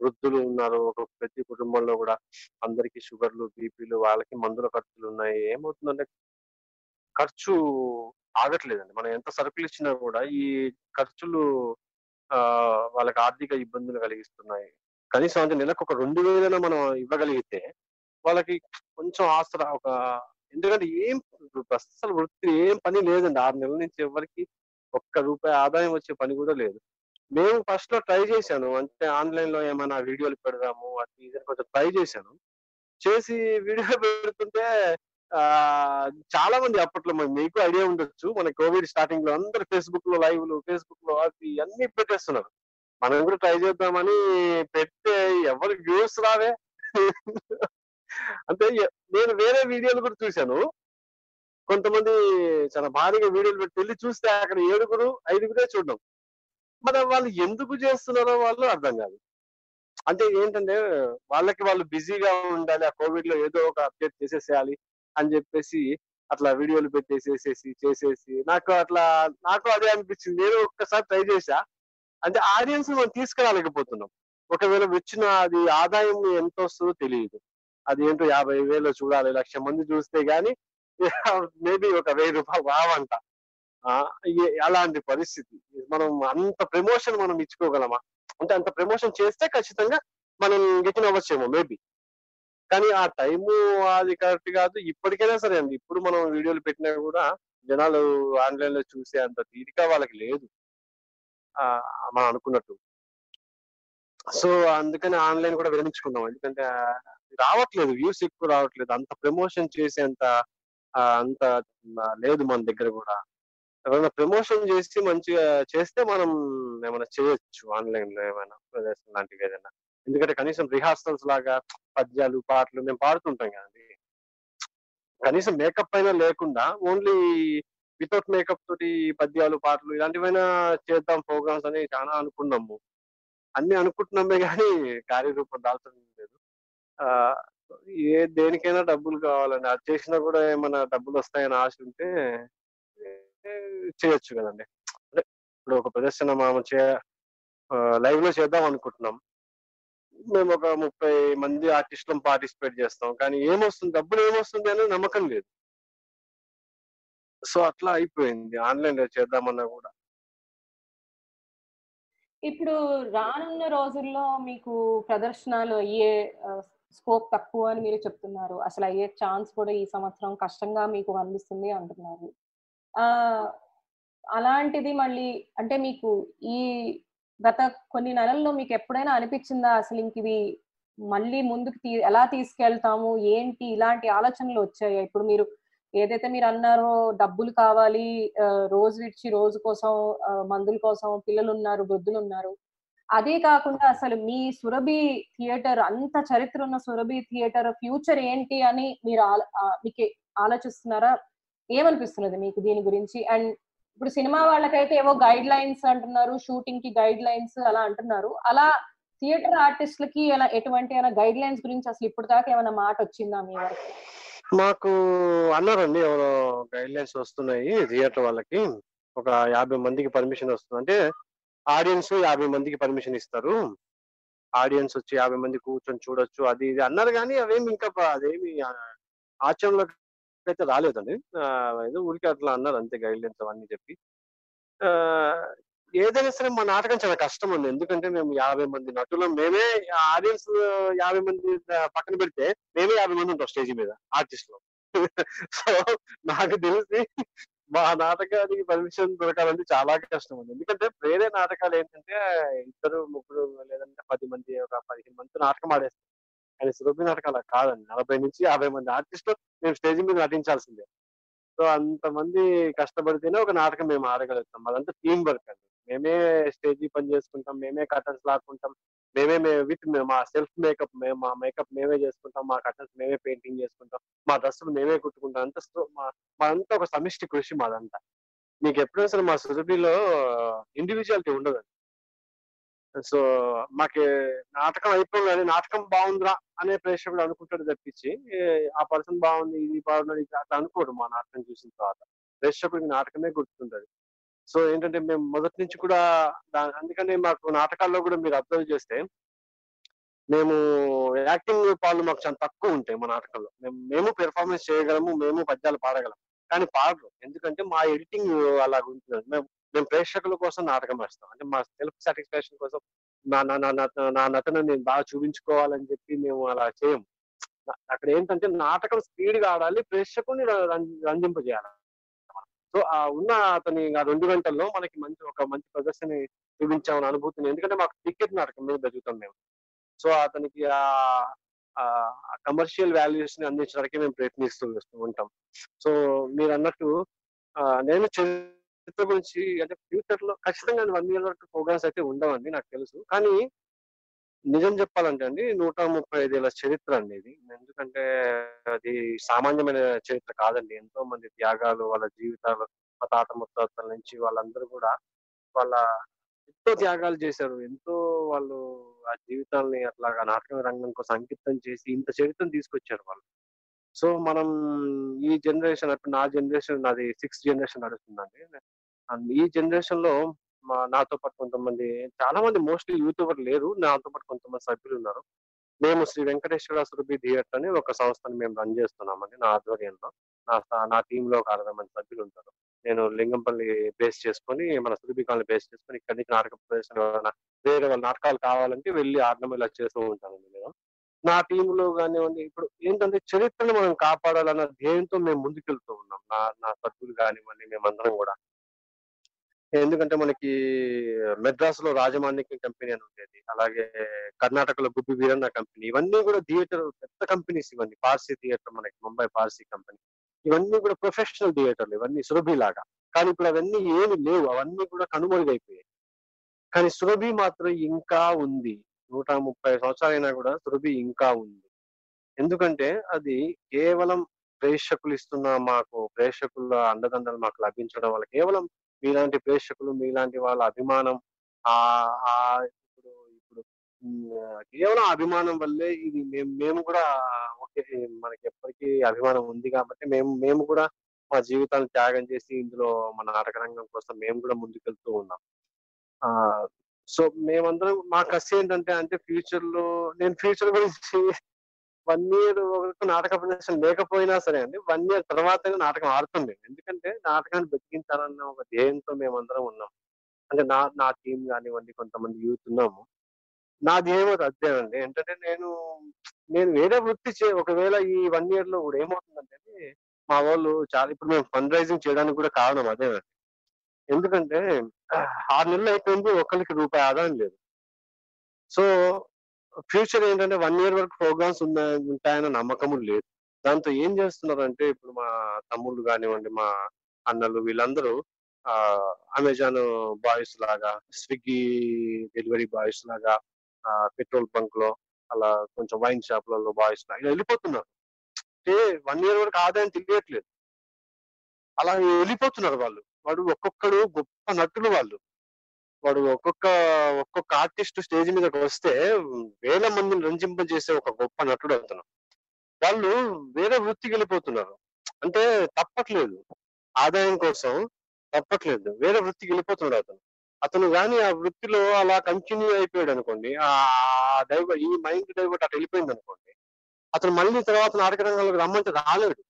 వృద్ధులు ఉన్నారు. ఒక ప్రతి కుటుంబంలో కూడా అందరికి షుగర్లు బీపీలు వాళ్ళకి మందుల ఖర్చులు ఉన్నాయి. ఏమవుతుందంటే ఖర్చు ఆగట్లేదండి. మనం ఎంత సరుకులు ఇచ్చినా కూడా ఈ ఖర్చులు ఆ వాళ్ళకి ఆర్థిక ఇబ్బందులు కలిగిస్తున్నాయి. కనీసం అంటే నెలకు ఒక రెండు వేలైనా మనం ఇవ్వగలిగితే వాళ్ళకి కొంచెం ఆసరా ఒక ఎందుకంటే ఏం అసలు వృత్తి ఏం పని లేదండి. ఆరు నెలల నుంచి ఎవరికి ఒక్క రూపాయి ఆదాయం వచ్చే పని కూడా లేదు. మేము ఫస్ట్లో ట్రై చేశాను. అంటే ఆన్లైన్లో ఏమైనా వీడియోలు పెడదాము అది ఇదని కొంచెం ట్రై చేశాను. చేసి వీడియో పెడుతుంటే ఆ చాలా మంది అప్పట్లో మీకు ఐడియా ఉండొచ్చు. మన కోవిడ్ స్టార్టింగ్లో అందరు ఫేస్బుక్లో లైవ్లు ఫేస్బుక్లో అవి అన్ని పెట్టేస్తున్నారు. మనం కూడా ట్రై చేద్దామని పెడితే ఎవరికి వ్యూస్ రావే. అంటే నేను వేరే వీడియోలు కూడా చూశాను. కొంతమంది చాలా భారీగా వీడియోలు పెట్టి వెళ్ళి చూస్తే అక్కడ ఏడుగురు ఐదుగురే చూడడం. మరి వాళ్ళు ఎందుకు చేస్తున్నారో వాళ్ళు అర్థం కాదు. అంటే ఏంటంటే వాళ్ళకి వాళ్ళు బిజీగా ఉండాలి ఆ కోవిడ్లో ఏదో ఒక అప్డేట్ చేసేసేయాలి అని చెప్పేసి అట్లా వీడియోలు పెట్టేసేసేసి చేసేసి నాకు అట్లా నాకు అదే అనిపించింది. నేను ఒక్కసారి ట్రై చేశా. అంటే ఆడియన్స్ మనం తీసుకురాలేకపోతున్నాం. ఒకవేళ వచ్చిన అది ఆదాయం ఎంత వస్తుందో తెలియదు. అది ఏంటో యాభై వేలు చూడాలి లక్ష మంది చూస్తే గానీ మేబీ ఒక వెయ్యి రూపాయలు రావంట. అలాంటి పరిస్థితి. మనం అంత ప్రమోషన్ మనం ఇచ్చుకోగలమా? అంటే అంత ప్రమోషన్ చేస్తే ఖచ్చితంగా మనం గెటిన్ అవ్వచ్చేమో మేబీ. కానీ ఆ టైము అది కరెక్ట్ కాదు. ఇప్పటికైనా సరే అండి ఇప్పుడు మనం వీడియోలు పెట్టినా కూడా జనాలు ఆన్లైన్లో చూసే అంత తీరిక వాళ్ళకి లేదు. ఆ మనం అనుకున్నట్టు. సో అందుకని ఆన్లైన్ కూడా విరమించుకున్నాం ఎందుకంటే రావట్లేదు వ్యూస్ ఎక్కువ రావట్లేదు. అంత ప్రమోషన్ చేసేంత అంత లేదు మన దగ్గర కూడా. ఏమైనా ప్రమోషన్ చేసి మంచిగా చేస్తే మనం ఏమైనా చేయొచ్చు ఆన్లైన్లో ఏమైనా ప్రదర్శన లాంటివి ఏదైనా. ఎందుకంటే కనీసం రిహార్సల్స్ లాగా పద్యాలు పాటలు మేము పాడుతుంటాం కదండి. కనీసం మేకప్ అయినా లేకుండా ఓన్లీ వితౌట్ మేకప్ తోటి పద్యాలు పాటలు ఇలాంటివైనా చేద్దాం ప్రోగ్రామ్స్ అని చాలా అనుకున్నాము. అన్ని అనుకుంటున్నామే కానీ కార్యరూపం దాల్చడం లేదు. ఏ దేనికైనా డబ్బులు కావాలండి. అది చేసినా కూడా ఏమైనా డబ్బులు వస్తాయని ఆశ ఉంటే చేయొచ్చు కదండి. అంటే ఇప్పుడు ఒక ప్రదర్శన మనం చే లైవ్లో చేద్దాం అనుకుంటున్నాం. మేము ఒక ముప్పై మంది ఆర్టిస్టులను పార్టిసిపేట్ చేస్తాం. కానీ ఏమొస్తుంది? డబ్బులు ఏమొస్తుంది అనే నమ్మకం లేదు. సో అట్లా అయిపోయింది. ఆన్లైన్లో చేద్దామన్నా కూడా. ఇప్పుడు రానున్న రోజుల్లో మీకు ప్రదర్శనలు అయ్యే స్కోప్ తక్కువ అని మీరు చెప్తున్నారు. అసలు అయ్యే ఛాన్స్ కూడా ఈ సంవత్సరం కష్టంగా మీకు అనిపిస్తుంది అంటున్నారు. ఆ అలాంటిది మళ్ళీ అంటే మీకు ఈ గత కొన్ని నెలల్లో మీకు ఎప్పుడైనా అనిపించిందా? అసలు ఇంక ఇది మళ్ళీ ముందుకు తీ ఎలా తీసుకెళ్తాము? ఏంటి? ఇలాంటి ఆలోచనలు వచ్చాయి? ఇప్పుడు మీరు ఏదైతే మీరు అన్నారో డబ్బులు కావాలి రోజు విడిచి రోజు కోసం మందుల కోసం పిల్లలు ఉన్నారు వృద్ధులు ఉన్నారు. అదే కాకుండా అసలు మీ సురభి థియేటర్ అంత చరిత్ర ఉన్న సురభి థియేటర్ ఫ్యూచర్ ఏంటి అని మీరు మీకు ఆలోచిస్తున్నారా? ఏమనిపిస్తున్నది మీకు దీని గురించి? అండ్ ఇప్పుడు సినిమా వాళ్ళకైతే ఏవో గైడ్ లైన్స్ అంటున్నారు షూటింగ్కి గైడ్ లైన్స్ అలా అంటున్నారు. అలా థియేటర్ ఆర్టిస్టులకి అలా ఎటువంటి గైడ్ లైన్స్ గురించి అసలు ఇప్పుడు దాకా ఏమైనా మాట వచ్చిందా మీ వరకు? మాకు అన్నారండి ఎవరో గైడ్ లైన్స్ వస్తున్నాయి థియేటర్ వాళ్ళకి. ఒక యాభై మందికి పర్మిషన్ వస్తుంది. అంటే ఆడియన్స్ యాభై మందికి పర్మిషన్ ఇస్తారు. ఆడియన్స్ వచ్చి యాభై మంది కూర్చొని చూడొచ్చు అది ఇది అన్నారు కానీ అవేమి ఇంకా అదేమి ఆ, ఆచరణలోకి అయితే రాలేదండి ఏదో ఊరికే అట్లా అన్నారు అంతే గైడ్లైన్స్ అవన్నీ చెప్పి. ఆ, ఏదైనా సరే మా నాటకం చాలా కష్టం ఉంది ఎందుకంటే మేము యాభై మంది నటులం. మేమే ఆడియన్స్ యాభై మంది పక్కన పెడితే మేమే యాభై మంది ఉంటాం స్టేజ్ మీద ఆర్టిస్టులు సో నాకు తెలిసి మా నాటకానికి పర్మిషన్ దొరకాలంటే చాలా కష్టం ఉంది ఎందుకంటే వేరే నాటకాలు ఏంటంటే ఇద్దరు ముగ్గురు లేదంటే పది మంది ఒక పదిహేను మంది నాటకం ఆడేస్తారు. కానీ సురభి నాటకాలు కాదండి. నలభై నుంచి యాభై మంది ఆర్టిస్టులు మేము స్టేజ్ మీద నటించాల్సిందే. సో అంతమంది కష్టపడితేనే ఒక నాటకం మేము ఆడగలుగుతాం. అదంతా టీం వర్క్ అండి. మేమే స్టేజీ పని చేసుకుంటాం మేమే కర్టన్స్ లాక్కుంటాం మేమే విత్ మా సెల్ఫ్ మేకప్ మేము మా మేకప్ మేమే చేసుకుంటాం మా కర్టన్స్ మేమే పెయింటింగ్ చేసుకుంటాం మా డ్రెస్సులు మేమే కుట్టుకుంటాం అంత మా మాదంతా ఒక సమిష్టి కృషి మాదంతా. మీకు ఎప్పుడైనా సరే మా సురభిలో ఇండివిజువాలిటీ ఉండదు సో మాకు నాటకం అయిపోగానే నాటకం బాగుందిరా అనే ప్రేక్షకుడు అనుకుంటాడు తప్పించి ఆ పర్సన్ బాగుంది ఇది బాగుంది అట్లా అనుకోడు మా నాటకం చూసిన తర్వాత. ప్రేక్షకుడికి నాటకమే గుర్తుంటది సో ఏంటంటే మేము మొదటి నుంచి కూడా దా- అందుకనే మాకు నాటకాల్లో కూడా మీరు అబ్జర్వ్ చేస్తే మేము యాక్టింగ్ పాలు మాకు చాలా తక్కువ ఉంటాయి మా నాటకంలో మేము మేము పెర్ఫార్మెన్స్ చేయగలము మేము పద్యాలు పాడగలం. కానీ పాడరు. ఎందుకంటే మా ఎడిటింగ్ అలా ఉంటుంది. మేము మేము ప్రేక్షకుల కోసం నాటకం వేస్తాం. అంటే మా సెల్ఫ్ సాటిస్ఫాక్షన్ కోసం నా నా నా నా నటన నేను బాగా చూపించుకోవాలని చెప్పి మేము అలా చేయము. అక్కడ ఏంటంటే నాటకం స్పీడ్గా ఆడాలి ప్రేక్షకుని రంజింపజేయాలి. సో ఆ ఉన్న అతని ఆ రెండు గంటల్లో మనకి మంచి ఒక మంచి ప్రదర్శన చూపించామని అనుభూతిని. ఎందుకంటే మాకు టికెట్ నాటకం మీద జరుగుతాం మేము. సో అతనికి ఆ కమర్షియల్ వాల్యూస్ని అందించడానికి మేము ప్రయత్నిస్తూ వస్తూ ఉంటాం. సో మీరు అన్నట్టు నేను చరిత్ర గురించి అంటే ఫ్యూచర్లో ఖచ్చితంగా వన్ ఇయర్ వరకు ప్రోగ్రామ్స్ అయితే ఉండవండి నాకు తెలుసు. కానీ నిజం చెప్పాలంటే అండి నూట ముప్పై ఐదేళ్ళ చరిత్ర అండి ఇది. ఎందుకంటే అది సామాన్యమైన చరిత్ర కాదండి. ఎంతో మంది త్యాగాలు వాళ్ళ జీవితాలు మా తాత ముత్తాతల నుంచి వాళ్ళందరూ కూడా వాళ్ళ ఎంతో త్యాగాలు చేశారు. ఎంతో వాళ్ళు ఆ జీవితాల్ని అట్లాగా నాటక రంగం కోసం అంకితం చేసి ఇంత చరిత్రను తీసుకొచ్చారు వాళ్ళు. సో మనం ఈ జనరేషన్ అప్పుడు నా జనరేషన్ నాది సిక్స్త్ జనరేషన్ నడుస్తుందండి. అండ్ ఈ జనరేషన్లో మా నాతో పాటు కొంతమంది చాలా మంది మోస్ట్లీ యూట్యూబర్ లేరు. నాతో పాటు కొంతమంది సభ్యులు ఉన్నారు మేము శ్రీ వెంకటేశ్వర సురభి థియేటర్ అని ఒక సంస్థను మేము రన్ చేస్తున్నామండి నా ఆధ్వర్యంలో. నా నా టీంలో ఒక అరవై మంది సభ్యులు ఉంటారు. నేను లింగంపల్లి బేస్ చేసుకొని మన సురభి కాలనీ బేస్ చేసుకొని ఇక్కడి నుంచి నాటక ప్రదర్శన వేరే వాళ్ళ నాటకాలు కావాలంటే వెళ్ళి ఆడడం ఇలా చేస్తూ ఉంటానండి నేను. నా టీంలో కానివ్వండి ఇప్పుడు ఏంటంటే చరిత్రను మనం కాపాడాలన్న ధ్యేయంతో మేము ముందుకెళ్తూ ఉన్నాం. నా నా సభ్యులు కానివ్వండి మేమందరం కూడా. ఎందుకంటే మనకి మెడ్రాస్లో రాజమాణిక్యం కంపెనీ అని ఉండేది. అలాగే కర్ణాటకలో గుబ్బి వీరన్న కంపెనీ. ఇవన్నీ కూడా థియేటర్ పెద్ద కంపెనీస్ ఇవన్నీ. పార్సీ థియేటర్ మనకి ముంబై పార్సీ కంపెనీ. ఇవన్నీ కూడా ప్రొఫెషనల్ థియేటర్లు ఇవన్నీ సురభి లాగా. కానీ ఇప్పుడు అవన్నీ ఏమి లేవు. అవన్నీ కూడా కనుమరుగైపోయాయి. కానీ సురభి మాత్రం ఇంకా ఉంది. నూట ముప్పై సంవత్సరాలైనా కూడా సురభి ఇంకా ఉంది. ఎందుకంటే అది కేవలం ప్రేక్షకులు ఇస్తున్న మాకు ప్రేక్షకుల అండదండలు మాకు లభించడం వల్ల కేవలం మీలాంటి ప్రేక్షకులు మీలాంటి వాళ్ళ అభిమానం ఆ ఇప్పుడు ఇప్పుడు కేవలం అభిమానం వల్లే ఇది మేము మేము కూడా ఓకే మనకి ఎప్పటికీ అభిమానం ఉంది కాబట్టి మేము మేము కూడా మా జీవితాన్ని త్యాగం చేసి ఇందులో మన నాటక రంగం కోసం మేము కూడా ముందుకెళ్తూ ఉన్నాం. ఆ సో మేమందరం మా కసి ఏంటంటే అంటే ఫ్యూచర్లో నేను ఫ్యూచర్ గురించి వన్ ఇయర్ వరకు నాటక ప్రదర్శన లేకపోయినా సరే అండి వన్ ఇయర్ తర్వాత నాటకం ఆడుతుంది ఎందుకంటే నాటకాన్ని బతికించాలన్న ఒక ధ్యేయంతో మేమందరం ఉన్నాం. అంటే నా నా టీం కానివ్వండి కొంతమంది యూత్ ఉన్నాము. నా ధ్యేయం అది అదేనండి ఏంటంటే నేను నేను వేరే వృత్తి చే ఒకవేళ ఈ వన్ ఇయర్లో కూడా ఏమవుతుందంటే మా వాళ్ళు చాలా ఇప్పుడు మేము ఫండ్ రైజింగ్ చేయడానికి కూడా కారణం అదేనండి ఎందుకంటే ఆరు నెలలు అయిపోయింది ఒకరికి రూపాయి ఆదాయం లేదు. సో ఫ్యూచర్ ఏంటంటే వన్ ఇయర్ వరకు ప్రోగ్రామ్స్ ఉన్నాయి ఉంటాయన్న నమ్మకము లేదు. దాంతో ఏం చేస్తున్నారంటే ఇప్పుడు మా తమ్ముళ్ళు కానివ్వండి మా అన్నలు వీళ్ళందరూ ఆ అమెజాన్ బాయ్స్ లాగా స్విగ్గీ డెలివరీ బాయ్స్ లాగా పెట్రోల్ బంక్లో అలా కొంచెం వైన్ షాప్లలో బాయ్స్ లాగా ఇలా వెళ్ళిపోతున్నారు. అంటే వన్ ఇయర్ వరకు ఆదాయం తెలియట్లేదు. అలా వెళ్ళిపోతున్నారు వాళ్ళు. వాడు ఒక్కొక్కడు గొప్ప నటులు వాళ్ళు. వాడు ఒక్కొక్క ఒక్కొక్క ఆర్టిస్ట్ స్టేజ్ మీదకి వస్తే వేల మందిని రంజింపజేసే ఒక గొప్ప నటుడు అతను. వాళ్ళు వేరే వృత్తికి వెళ్ళిపోతున్నారు. అంటే తప్పట్లేదు. ఆదాయం కోసం తప్పట్లేదు. వేరే వృత్తికి వెళ్ళిపోతున్నాడు అతను. అతను కానీ ఆ వృత్తిలో అలా కంటిన్యూ అయిపోయాడు అనుకోండి ఆ డైవర్ ఈ మైండ్ డైవర్ట్ అటు వెళ్ళిపోయింది అనుకోండి అతను మళ్ళీ తర్వాత నాటక రంగంలోకి రమ్మంటే రాలేడు.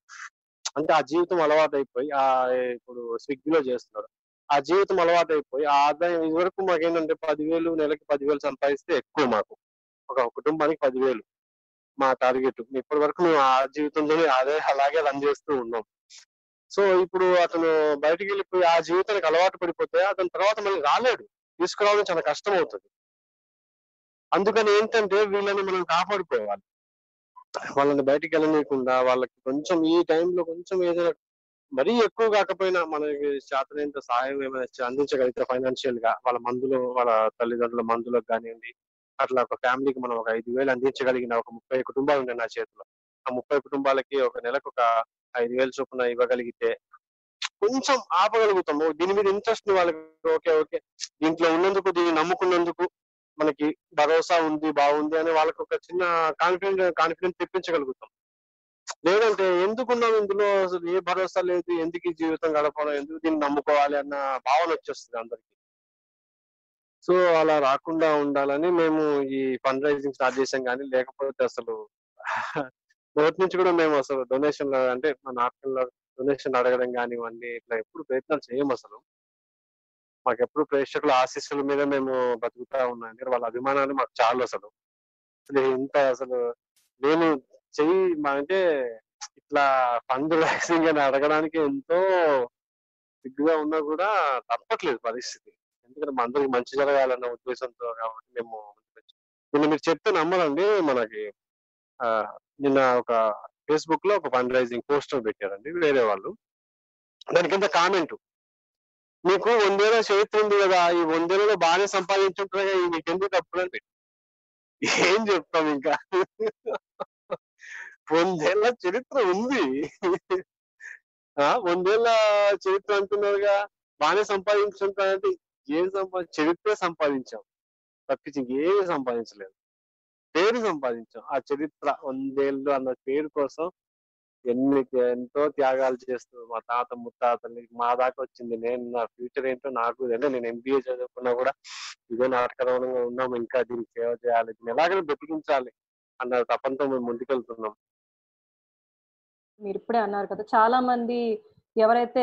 అంటే ఆ జీవితం అలవాటు అయిపోయి ఆ ఇప్పుడు స్విగ్గీలో చేస్తున్నాడు. ఆ జీవితం అలవాటు అయిపోయి ఆ ఆదాయం ఇది వరకు మాకేంటంటే పదివేలు నెలకి పదివేలు సంపాదిస్తే ఎక్కువ మాకు. ఒక కుటుంబానికి పదివేలు మా టార్గెట్. ఇప్పటి వరకు మేము ఆ జీవితంలోనే అదే అలాగే రన్ చేస్తూ ఉన్నాం. సో ఇప్పుడు అతను బయటికి వెళ్ళిపోయి ఆ జీవితానికి అలవాటు పడిపోతే అతని తర్వాత మళ్ళీ రాలేడు. తీసుకురావడం చాలా కష్టం అవుతుంది అందుకని ఏంటంటే వీళ్ళని మనం కాపాడుకోవాలి. వాళ్ళని బయటికి వెళ్ళనీయకుండా వాళ్ళకి కొంచెం ఈ టైంలో కొంచెం ఏదైనా మరీ ఎక్కువ కాకపోయినా మనకి చేతనంత సహాయం ఏమైనా అందించగలిగితే ఫైనాన్షియల్గా వాళ్ళ మందులు వాళ్ళ తల్లిదండ్రుల మందులకు కానివ్వండి అట్లా ఒక ఫ్యామిలీకి మనం ఒక ఐదు వేలు అందించగలిగిన ఒక ముప్పై కుటుంబాలు ఉన్నాయి నా చేతిలో. ఆ ముప్పై కుటుంబాలకి ఒక నెలకు ఒక ఐదు వేలు చొప్పున ఇవ్వగలిగితే కొంచెం ఆపగలుగుతాము దీని మీద ఇంట్రెస్ట్ వాళ్ళకి ఓకే ఓకే దీంట్లో ఉన్నందుకు దీన్ని నమ్ముకున్నందుకు మనకి భరోసా ఉంది బాగుంది అని వాళ్ళకి ఒక చిన్న కాన్ఫిడెంట్ కాన్ఫిడెన్స్ తెప్పించగలుగుతాం. లేదంటే ఎందుకున్నాం ఇందులో? అసలు ఏ భరోసా లేదు. ఎందుకు ఈ జీవితం గడపడం ఎందుకు దీన్ని నమ్ముకోవాలి అన్న భావన వచ్చేస్తుంది అందరికి. సో అలా రాకుండా ఉండాలని మేము ఈ ఫండ్ రైజింగ్ స్టార్ట్ చేసాం కానీ లేకపోతే అసలు నోటి నుంచి కూడా మేము అసలు డొనేషన్లు అంటే మా నాటకంలో డొనేషన్ అడగడం కానివ్వండి ఇట్లా ఎప్పుడు ప్రయత్నాలు చేయం అసలు. మాకు ఎప్పుడు ప్రేక్షకుల ఆశీస్సుల మీద మేము బతుకుతా ఉన్నాం. వాళ్ళ అభిమానాలు మాకు చాలు అసలు. అసలు ఇంత అసలు నేను చెయ్యి మా అంటే ఇట్లా ఫండ్ రైసింగ్ అని అడగడానికి ఎంతో సిగ్గుగా ఉన్నా కూడా తప్పట్లేదు పరిస్థితి. ఎందుకంటే మా అందరికి మంచి జరగాలన్న ఉద్దేశంతో కాబట్టి మేము నిన్న మీరు చెప్తే నమ్మరండి మనకి. నిన్న ఒక ఫేస్బుక్లో ఒక ఫండ్ రైజింగ్ పోస్టర్ పెట్టారండి వేరే వాళ్ళు. దాని కింద కామెంట్ మీకు వందేళ్ళ చరిత్ర ఉంది కదా ఈ వందేళ్ళలో బాగానే సంపాదించుంటారు కదా మీకు ఎందుకు డబ్బులు అని ఏం చెప్తాం ఇంకా? వందేళ్ళ చరిత్ర ఉంది. ఆ వందేళ్ళ చరిత్ర అంటున్నారుగా. బాగానే సంపాదించుంటారంటే ఏం సంపాది చరిత్ర సంపాదించాం. తప్పించి ఏమి సంపాదించలేదు. పేరు సంపాదించాం. ఆ చరిత్ర వందేళ్ళు అన్న పేరు కోసం ఎన్ని ఎంతో త్యాగాలు చేస్తూ మా తాత ముత్తాతల్ని మా దాకా వచ్చింది. నేను నా ఫ్యూచర్ ఏంటో నాకు అంటే నేను ఎంబీఏ చదువుకున్నా కూడా ఇదే నాటకరంగా ఉన్నాం. ఇంకా దీనికి సేవ చేయాలి. దీన్ని ఎలాగైనా బ్రతికించాలి అన్న తపంతో మేము ముందుకెళ్తున్నాం. మీరు ఇప్పుడే అన్నారు కదా! చాలా మంది ఎవరైతే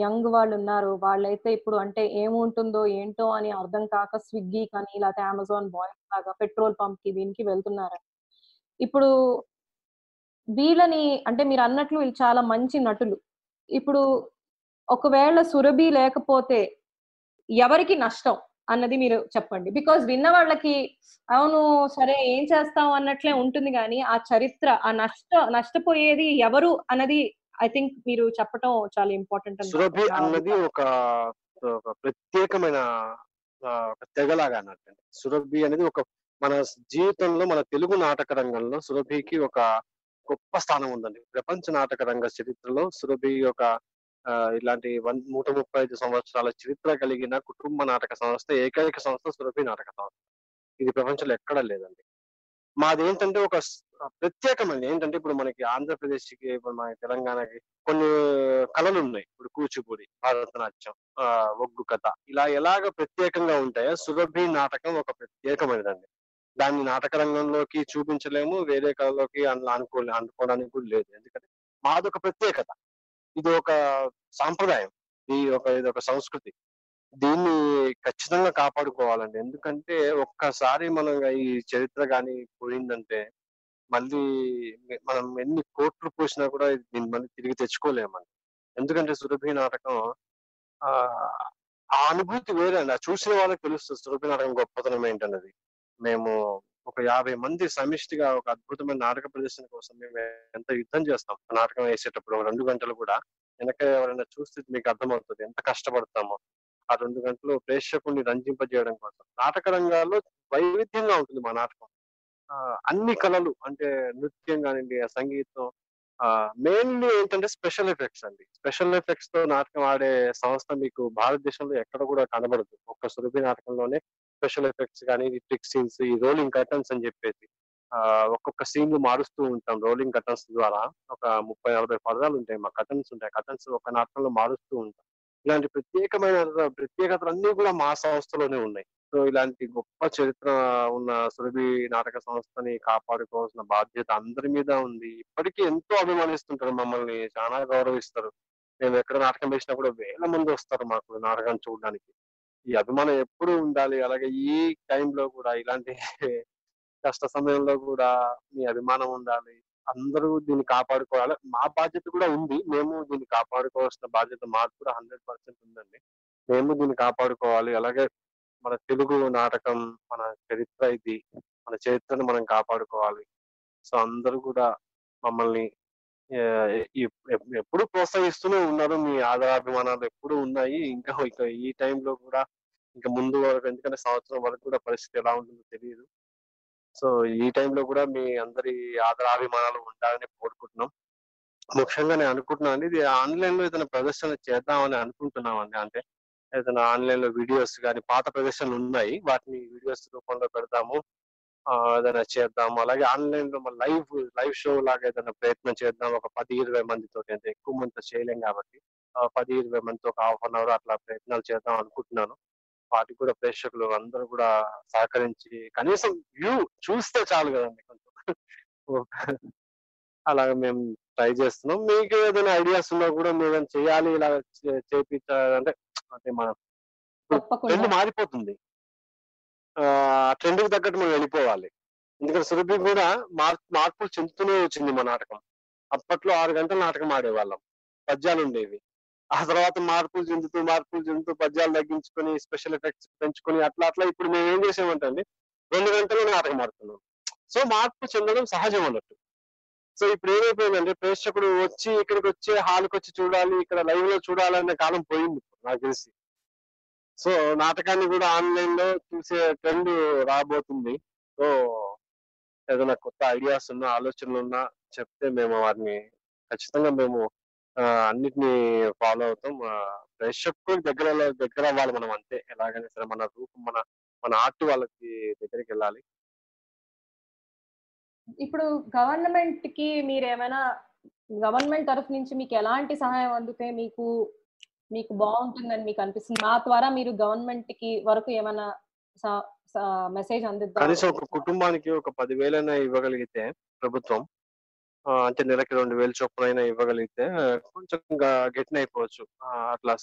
యంగ్ వాళ్ళు ఉన్నారో వాళ్ళైతే ఇప్పుడు అంటే ఏముంటుందో ఏంటో అని అర్థం కాక స్విగ్గీ కానీ లేకపోతే అమెజాన్ బాయ్ లాగా పెట్రోల్ పంప్కి దీనికి వెళ్తున్నారు? ఇప్పుడు వీళ్ళని అంటే మీరు అన్నట్లు వీళ్ళు చాలా మంచి నటులు. ఇప్పుడు ఒకవేళ సురభి లేకపోతే ఎవరికి నష్టం? అన్నది మీరు చెప్పండి. బికాజ్ విన్న వాళ్ళకి అవును సరే ఏం చేస్తాం అన్నట్లే ఉంటుంది కానీ ఆ చరిత్ర ఆ నష్ట నష్టపోయేది ఎవరు అన్నది ఐ థింక్ మీరు చెప్పటం చాలా ఇంపార్టెంట్ సురభి అన్నది ఒక ప్రత్యేకమైన తెగలాగా అన్నట్టు. సురభి అనేది ఒక మన జీవితంలో మన తెలుగు నాటక రంగంలో సురభికి ఒక గొప్ప స్థానం ఉందండి. ప్రపంచ నాటక రంగ చరిత్రలో సురభి ఒక ఇలాంటి వన్ నూట ముప్పై ఐదు సంవత్సరాల చరిత్ర కలిగిన కుటుంబ నాటక సంస్థ ఏకైక సంస్థ సురభి నాటక సంస్థ. ఇది ప్రపంచంలో ఎక్కడా లేదండి. మాది ఏంటంటే ఒక ప్రత్యేకమైనది ఏంటంటే ఇప్పుడు మనకి ఆంధ్రప్రదేశ్కి ఇప్పుడు మన తెలంగాణకి కొన్ని కళలు ఉన్నాయి ఇప్పుడు కూచిపూడి భరతనాట్యం ఒగ్గు కథ. ఇలా ఎలాగ ప్రత్యేకంగా ఉంటాయో సురభి నాటకం ఒక ప్రత్యేకమైనదండి. దాన్ని నాటక రంగంలోకి చూపించలేము వేరే కళలోకి అందులో అనుకో అనుకోవడానికి కూడా లేదు. ఎందుకంటే మాది ఒక ప్రత్యేకత. ఇది ఒక సాంప్రదాయం. ఈ ఒక ఇది ఒక సంస్కృతి. దీన్ని ఖచ్చితంగా కాపాడుకోవాలండి. ఎందుకంటే ఒక్కసారి మనం ఈ చరిత్ర కానీ పోయిందంటే మళ్ళీ మనం ఎన్ని కోట్లు పోసినా కూడా దీన్ని మళ్ళీ తిరిగి తెచ్చుకోలేమండి. ఎందుకంటే సురభి నాటకం ఆ ఆ అనుభూతి వేరే అండి ఆ చూసిన వాళ్ళకి తెలుస్తుంది సురభి నాటకం గొప్పతనం ఏంటన్నది. మేము ఒక యాభై మంది సమిష్టిగా ఒక అద్భుతమైన నాటక ప్రదర్శన కోసం మేము ఎంత యుద్ధం చేస్తాం ఆ నాటకం వేసేటప్పుడు రెండు గంటలు కూడా వెనక ఎవరైనా చూస్తే మీకు అర్థమవుతుంది ఎంత కష్టపడతామో. ఆ రెండు గంటలు ప్రేక్షకుల్ని రంజింపజేయడం కోసం. నాటక రంగాల్లో వైవిధ్యంగా ఉంటుంది మా నాటకం. అన్ని కళలు అంటే నృత్యం కానివ్వండి ఆ సంగీతం మెయిన్లీ ఏంటంటే స్పెషల్ ఎఫెక్ట్స్ అండి. స్పెషల్ ఎఫెక్ట్స్తో నాటకం ఆడే సంస్థ మీకు భారతదేశంలో ఎక్కడ కూడా కనబడదు. ఒక్క సురభి నాటకంలోనే స్పెషల్ ఎఫెక్ట్స్ కానీ ట్రిక్ సీన్స్ ఈ రోలింగ్ కర్టన్స్ అని చెప్పేసి ఒక్కొక్క సీన్ మారుస్తూ ఉంటాం రోలింగ్ కర్టన్స్ ద్వారా. ఒక ముప్పై నలభై పదాలు ఉంటాయి మా కర్టన్స్ ఉంటాయి. కర్టన్స్ ఒక నాటకంలో మారుస్తూ ఉంటాం. ఇలాంటి ప్రత్యేకమైన ప్రత్యేకతలు అన్ని కూడా మా సంస్థలోనే ఉన్నాయి. సో ఇలాంటి గొప్ప చరిత్ర ఉన్న సురభి నాటక సంస్థని కాపాడుకోవాల్సిన బాధ్యత అందరి మీద ఉంది. ఇప్పటికీ ఎంతో అభిమానిస్తుంటారు మమ్మల్ని చాలా గౌరవిస్తారు. మేము ఎక్కడ నాటకం వేసినా కూడా వేల మంది వస్తారు మాకు నాటకం చూడడానికి. ఈ అభిమానం ఎప్పుడు ఉండాలి. అలాగే ఈ టైంలో కూడా ఇలాంటి కష్ట సమయంలో కూడా మీ అభిమానం ఉండాలి. అందరూ దీన్ని కాపాడుకోవాలి. మా బాధ్యత కూడా ఉంది. మేము దీన్ని కాపాడుకోవాల్సిన బాధ్యత మాకు కూడా హండ్రెడ్ పర్సెంట్ ఉందండి. మేము దీన్ని కాపాడుకోవాలి. అలాగే మన తెలుగు నాటకం మన చరిత్ర ఇది మన చరిత్రను మనం కాపాడుకోవాలి. సో అందరూ కూడా మమ్మల్ని ఎప్పుడు ప్రోత్సహిస్తూనే ఉన్నారు. మీ ఆదరాభిమానాలు ఎప్పుడు ఉన్నాయి. ఇంకా ఇక ఈ టైంలో కూడా ఇంకా ముందు వరకు ఎందుకంటే సంవత్సరం వరకు కూడా పరిస్థితి ఎలా ఉంటుందో తెలియదు సో ఈ టైంలో కూడా మీ అందరి ఆదరాభిమానాలు ఉండాలని కోరుకుంటున్నాం. ముఖ్యంగా నేను అనుకుంటున్నాను అండి ఇది ఆన్లైన్లో ఏదైనా ప్రదర్శన చేద్దామని అనుకుంటున్నాం అండి అంటే ఏదైనా ఆన్లైన్లో వీడియోస్ కానీ పాత ప్రదర్శనలు ఉన్నాయి. వాటిని వీడియోస్ రూపంలో పెడతాము ఏదైనా చేద్దాము. అలాగే ఆన్లైన్లో లైవ్ లైవ్ షో లాగా ఏదైనా ప్రయత్నం చేద్దాం. ఒక పది ఇరవై మందితో అంటే ఎక్కువ మందితో చేయలేం కాబట్టి పది ఇరవై మందితో ఒక హాఫ్ అన్ అవర్ అట్లా ప్రయత్నాలు చేద్దాం అనుకుంటున్నాను. వాటికి కూడా ప్రేక్షకులు అందరూ కూడా సహకరించి కనీసం వ్యూ చూస్తే చాలు కదండి కొంచెం. అలాగే మేము ట్రై చేస్తున్నాం. మీకు ఏదైనా ఐడియాస్ ఉన్నా కూడా మేము ఏదైనా చేయాలి ఇలా చేపించాలంటే అంటే మనం ట్రెండ్ మారిపోతుంది. ఆ ట్రెండ్కి తగ్గట్టు మనం వెళ్ళిపోవాలి. ఎందుకంటే సురభి కూడా మార్ మార్పులు చెందుతూనే వచ్చింది మా నాటకం. అప్పట్లో ఆరు గంటల నాటకం ఆడేవాళ్ళం. పద్యాలు ఉండేవి. ఆ తర్వాత మార్పులు చెందుతూ మార్పులు చెందుతూ పద్యాలు తగ్గించుకొని స్పెషల్ ఎఫెక్ట్స్ పెంచుకొని అట్లా అట్లా ఇప్పుడు మేము ఏం చేసామంటే అండి రెండు గంటలు నాటకం ఆడుతున్నాం సో మార్పు చెందడం సహజం అన్నట్టు. సో ఇప్పుడు ఏమైపోయిందంటే ప్రేక్షకుడు వచ్చి ఇక్కడికి వచ్చి హాల్కి వచ్చి చూడాలి ఇక్కడ లైవ్లో చూడాలనే కాలం పోయింది నాకు తెలిసి. సో నాటకాన్ని కూడా ఆన్లైన్లో చూసే ట్రెండ్ రాబోతుంది. సో ఏదైనా కొత్త ఐడియాస్ ఉన్నా ఆలోచనలు ఉన్నా చెప్తే మేము వారిని ఖచ్చితంగా మేము అన్నిటిని ఫాలో అవుతాం. ఆ, ప్రేక్షకులకు దగ్గర దగ్గర అవ్వాలి మనం అంతే. ఎలాగైనా సరే మన రూపం మన మన ఆర్ట్ వాళ్ళకి దగ్గరికి వెళ్ళాలి. ఇప్పుడు గవర్నమెంట్కి మీరు ఏమైనా గవర్నమెంట్ తరఫు నుంచి మీకు ఎలాంటి సహాయం అందితే మీకు మీకు బాగుంటుందని మీకు అనిపిస్తుంది? మా ద్వారా మీరు గవర్నమెంట్కి వరకు ఏమైనా మెసేజ్ అందిద్దాం కనీసం ఒక కుటుంబానికి ఒక పదివేలైనా ఇవ్వగలిగితే ప్రభుత్వం అంటే నెలకి రెండు వేలు చొప్పునైనా ఇవ్వగలిగితే కొంచెం గా- గట్టిన అయిపోవచ్చు. ఆ, అట్లా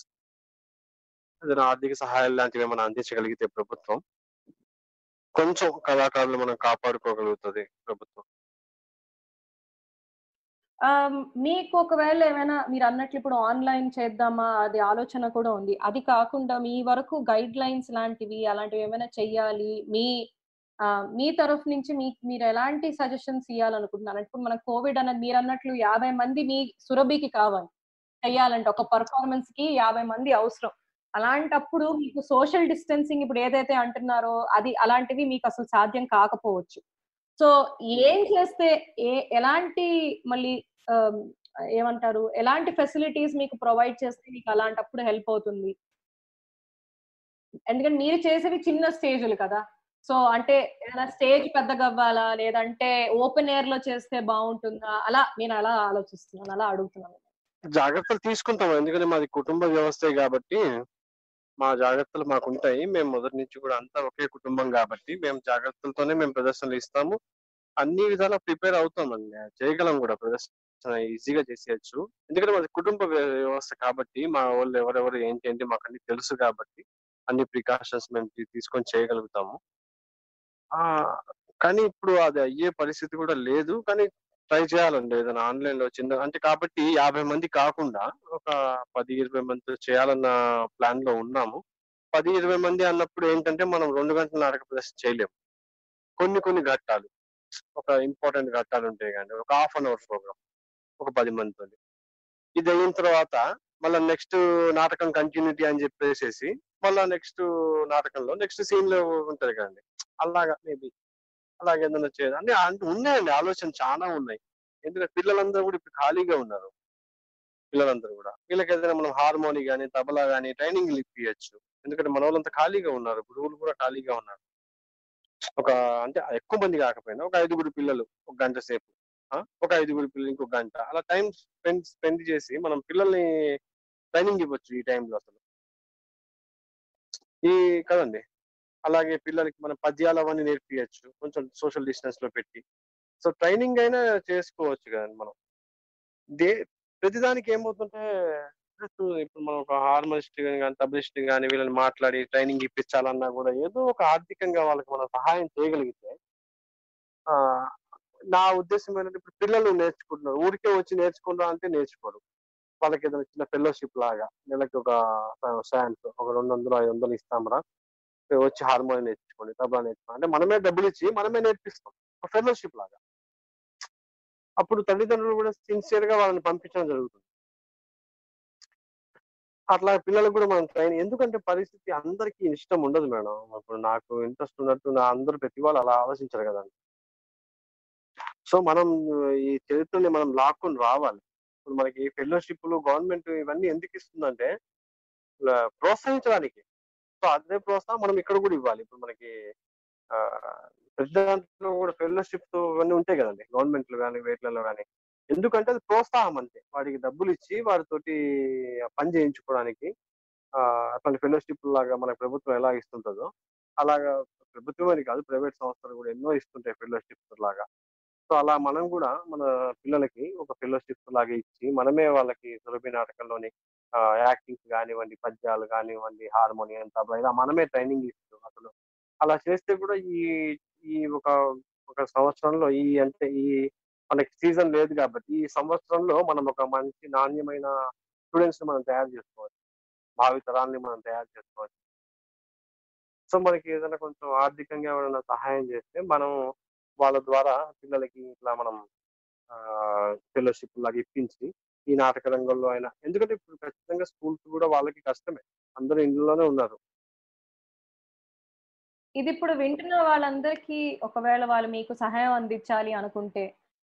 ఏదైనా ఆర్థిక సహాయాలు లాంటివి ఏమైనా అందించగలిగితే ప్రభుత్వం కొంచెం కళాకారులు మనం కాపాడుకోగలుగుతుంది ప్రభుత్వం. ఆ, మీకు ఒకవేళ ఏమైనా మీరు అన్నట్లు ఇప్పుడు ఆన్లైన్ చేద్దామా? అది ఆలోచన కూడా ఉంది. అది కాకుండా మీ వరకు గైడ్ లైన్స్ లాంటివి అలాంటివి ఏమైనా చెయ్యాలి? మీ మీ తరఫు నుంచి మీ మీరు ఎలాంటి సజెషన్స్ ఇవ్వాలనుకుంటున్నారు ఇప్పుడు మన కోవిడ్ అనేది మీరు అన్నట్లు యాభై మంది మీ సురభికి కావాలి. చెయ్యాలంటే ఒక పర్ఫార్మెన్స్కి యాభై మంది అవసరం. అలాంటప్పుడు మీకు సోషల్ డిస్టెన్సింగ్ ఇప్పుడు ఏదైతే అంటున్నారో అది అలాంటివి మీకు అసలు సాధ్యం కాకపోవచ్చు. సో ఏం చేస్తే ఏ ఎలాంటి మళ్ళీ ఏమంటారు? ఎలాంటి ఫెసిలిటీస్ మీకు ప్రొవైడ్ చేస్తే మీకు అలాంటప్పుడు హెల్ప్ అవుతుంది? ఎందుకంటే మీరు చేసేవి చిన్న స్టేజ్లు కదా. సో అంటే ఏదైనా స్టేజ్ పెద్దగా అవ్వాలా? లేదంటే ఓపెన్ ఎయిర్లో చేస్తే బాగుంటుందా? అలా నేను అలా ఆలోచిస్తున్నాను అలా అడుగుతున్నాను. జాగ్రత్తలు తీసుకుంటాం ఎందుకంటే మాది కుటుంబ వ్యవస్థే కాబట్టి మా జాగ్రత్తలు మాకు ఉంటాయి మేము మొదటి నుంచి కూడా అంతా ఒకే కుటుంబం కాబట్టి మేము జాగ్రత్తలతోనే మేము ప్రదర్శనలు ఇస్తాము. అన్ని విధాలా ప్రిపేర్ అవుతామండి. చేయగలం కూడా ప్రదర్శన ఈజీగా చేసేయచ్చు. ఎందుకంటే మాది కుటుంబ వ్యవస్థ కాబట్టి మా వాళ్ళు ఎవరెవరు ఏంటి ఏంటి మాకు అన్ని తెలుసు కాబట్టి అన్ని ప్రికాషన్స్ మేము తీసుకొని చేయగలుగుతాము. ఆ కానీ ఇప్పుడు అది అయ్యే పరిస్థితి కూడా లేదు. కానీ ట్రై చేయాలండి ఏదైనా ఆన్లైన్లో చిన్న అంటే కాబట్టి యాభై మంది కాకుండా ఒక పది ఇరవై మంది చేయాలన్న ప్లాన్లో ఉన్నాము. పది ఇరవై మంది అన్నప్పుడు ఏంటంటే మనం రెండు గంటల నాటక ప్రదర్శన చేయలేము కొన్ని కొన్ని ఘట్టాలు. ఒక ఇంపార్టెంట్ ఘట్టాలు ఉంటాయి కానీ ఒక హాఫ్ అన్ అవర్ ప్రోగ్రామ్ ఒక పది మందితో ఇది అయిన తర్వాత మళ్ళీ నెక్స్ట్ నాటకం కంటిన్యూటీ అని చెప్పేసేసి మళ్ళీ నెక్స్ట్ నాటకంలో నెక్స్ట్ సీన్లో ఉంటది కదండి. అలాగా మేబీ అలాగే ఏదైనా చేయదు అంటే అంటే ఉన్నాయండి ఆలోచన చాలా ఉన్నాయి. ఎందుకంటే పిల్లలందరూ కూడా ఇప్పుడు ఖాళీగా ఉన్నారు. పిల్లలందరూ కూడా. వీళ్ళకి ఏదైనా మనం హార్మోని కానీ తబలా కానీ ట్రైనింగ్ ఇప్పించచ్చు ఎందుకంటే మన వాళ్ళంతా ఖాళీగా ఉన్నారు. గురువులు కూడా ఖాళీగా ఉన్నారు. ఒక అంటే ఎక్కువ మంది కాకపోయినా ఒక ఐదుగురు పిల్లలు ఒక గంట సేపు. ఒక ఐదుగురు పిల్లలు ఇంకొక గంట. అలా టైం స్పెండ్ స్పెండ్ చేసి మనం పిల్లల్ని ట్రైనింగ్ ఇవ్వచ్చు ఈ టైంలో అసలు. ఈ కదండి? అలాగే పిల్లలకి మనం పద్యాలు అవన్నీ నేర్పించచ్చు కొంచెం సోషల్ డిస్టెన్స్లో పెట్టి. సో ట్రైనింగ్ అయినా చేసుకోవచ్చు కదండి మనం. దే ప్రతిదానికి ఏమవుతుంటే ఇప్పుడు ఇప్పుడు మనం ఒక హార్మోనిస్ట్ కానీ తబలిస్ట్ కానీ వీళ్ళని మాట్లాడి ట్రైనింగ్ ఇప్పించాలన్నా కూడా ఏదో ఒక ఆర్థికంగా వాళ్ళకి మనం సహాయం చేయగలిగితే ఆ నా ఉద్దేశం ఏంటంటే ఇప్పుడు పిల్లలు నేర్చుకుంటున్నారు. ఊరికే వచ్చి నేర్చుకుంటా అంటే నేర్చుకోరు. వాళ్ళకి ఏదైనా చిన్న ఫెలోషిప్ లాగా నెలకి ఒక శాంప్ ఒక రెండు వందలు ఐదు వందలు ఇస్తామరా వచ్చి హార్మోనియం నేర్చుకోండి తబలా నేర్చుకోండి. అంటే మనమే డబ్బులు ఇచ్చి మనమే నేర్పిస్తాం. ఒక ఫెలోషిప్ లాగా. అప్పుడు తల్లిదండ్రులు కూడా సిన్సియర్గా వాళ్ళని పంపించడం జరుగుతుంది. అట్లా పిల్లలకు కూడా మనం ట్రైన్ ఎందుకంటే పరిస్థితి అందరికీ ఇష్టం ఉండదు మేడం. ఇప్పుడు నాకు ఇంట్రెస్ట్ ఉన్నట్టు నా అందరు ప్రతి వాళ్ళు అలా ఆలోచించరు కదా సో మనం ఈ చరిత్రని మనం లాక్కొని రావాలి. ఇప్పుడు మనకి ఫెలోషిప్లు గవర్నమెంట్ ఇవన్నీ ఎందుకు ఇస్తుందంటే ఇలా ప్రోత్సహించడానికి. సో అదే ప్రోత్సాహం మనం ఇక్కడ కూడా ఇవ్వాలి. ఇప్పుడు మనకి ఆ, ప్రతి దాంట్లో కూడా ఫెలోషిప్ ఇవన్నీ ఉంటాయి కదండి. గవర్నమెంట్లో కానీ వేట్లలో కానీ ఎందుకంటే అది ప్రోత్సాహం అంతే. వాడికి డబ్బులు ఇచ్చి వాడితోటి పని చేయించుకోవడానికి ఆ, అట్లాంటి ఫెలోషిప్ లాగా మన ప్రభుత్వం ఎలా ఇస్తుంటుందో అలాగా ప్రభుత్వం అని కాదు ప్రైవేట్ సంస్థలు కూడా ఎన్నో ఇస్తుంటాయి ఫెలోషిప్ లాగా. సో అలా మనం కూడా మన పిల్లలకి ఒక ఫెలోషిప్ లాగా ఇచ్చి మనమే వాళ్ళకి సురభి నాటకంలోని యాక్టింగ్స్ కానివ్వండి పద్యాలు కానివ్వండి హార్మోనియం తబలా ఇలా మనమే ట్రైనింగ్ ఇస్తాం అసలు. అలా చేస్తే కూడా ఈ ఈ ఒక ఒక సంవత్సరంలో ఈ అంటే ఈ మనకి సీజన్ లేదు కాబట్టి ఈ సంవత్సరంలో మనం ఒక మంచి నాణ్యమైన స్టూడెంట్స్ మనం తయారు చేసుకోవచ్చు. భావితరాల్ని మనం తయారు చేసుకోవచ్చు. సో మనకి ఏదైనా కొంచెం ఆర్థికంగా ఏమైనా సహాయం చేస్తే మనం వాళ్ళ ద్వారా పిల్లలకి ఇట్లా మనం ఫెలోషిప్ లాగా ఇప్పించి ఈ నాటక రంగంలో అయినా. ఎందుకంటే ఇప్పుడు ఖచ్చితంగా స్కూల్స్ కూడా వాళ్ళకి కష్టమే. అందరూ ఇంట్లోనే ఉన్నారు. ఇది ఇప్పుడు వింటున్న వాళ్ళందరికీ ఒకవేళ వాళ్ళు మీకు సహాయం అందించాలి అనుకుంటే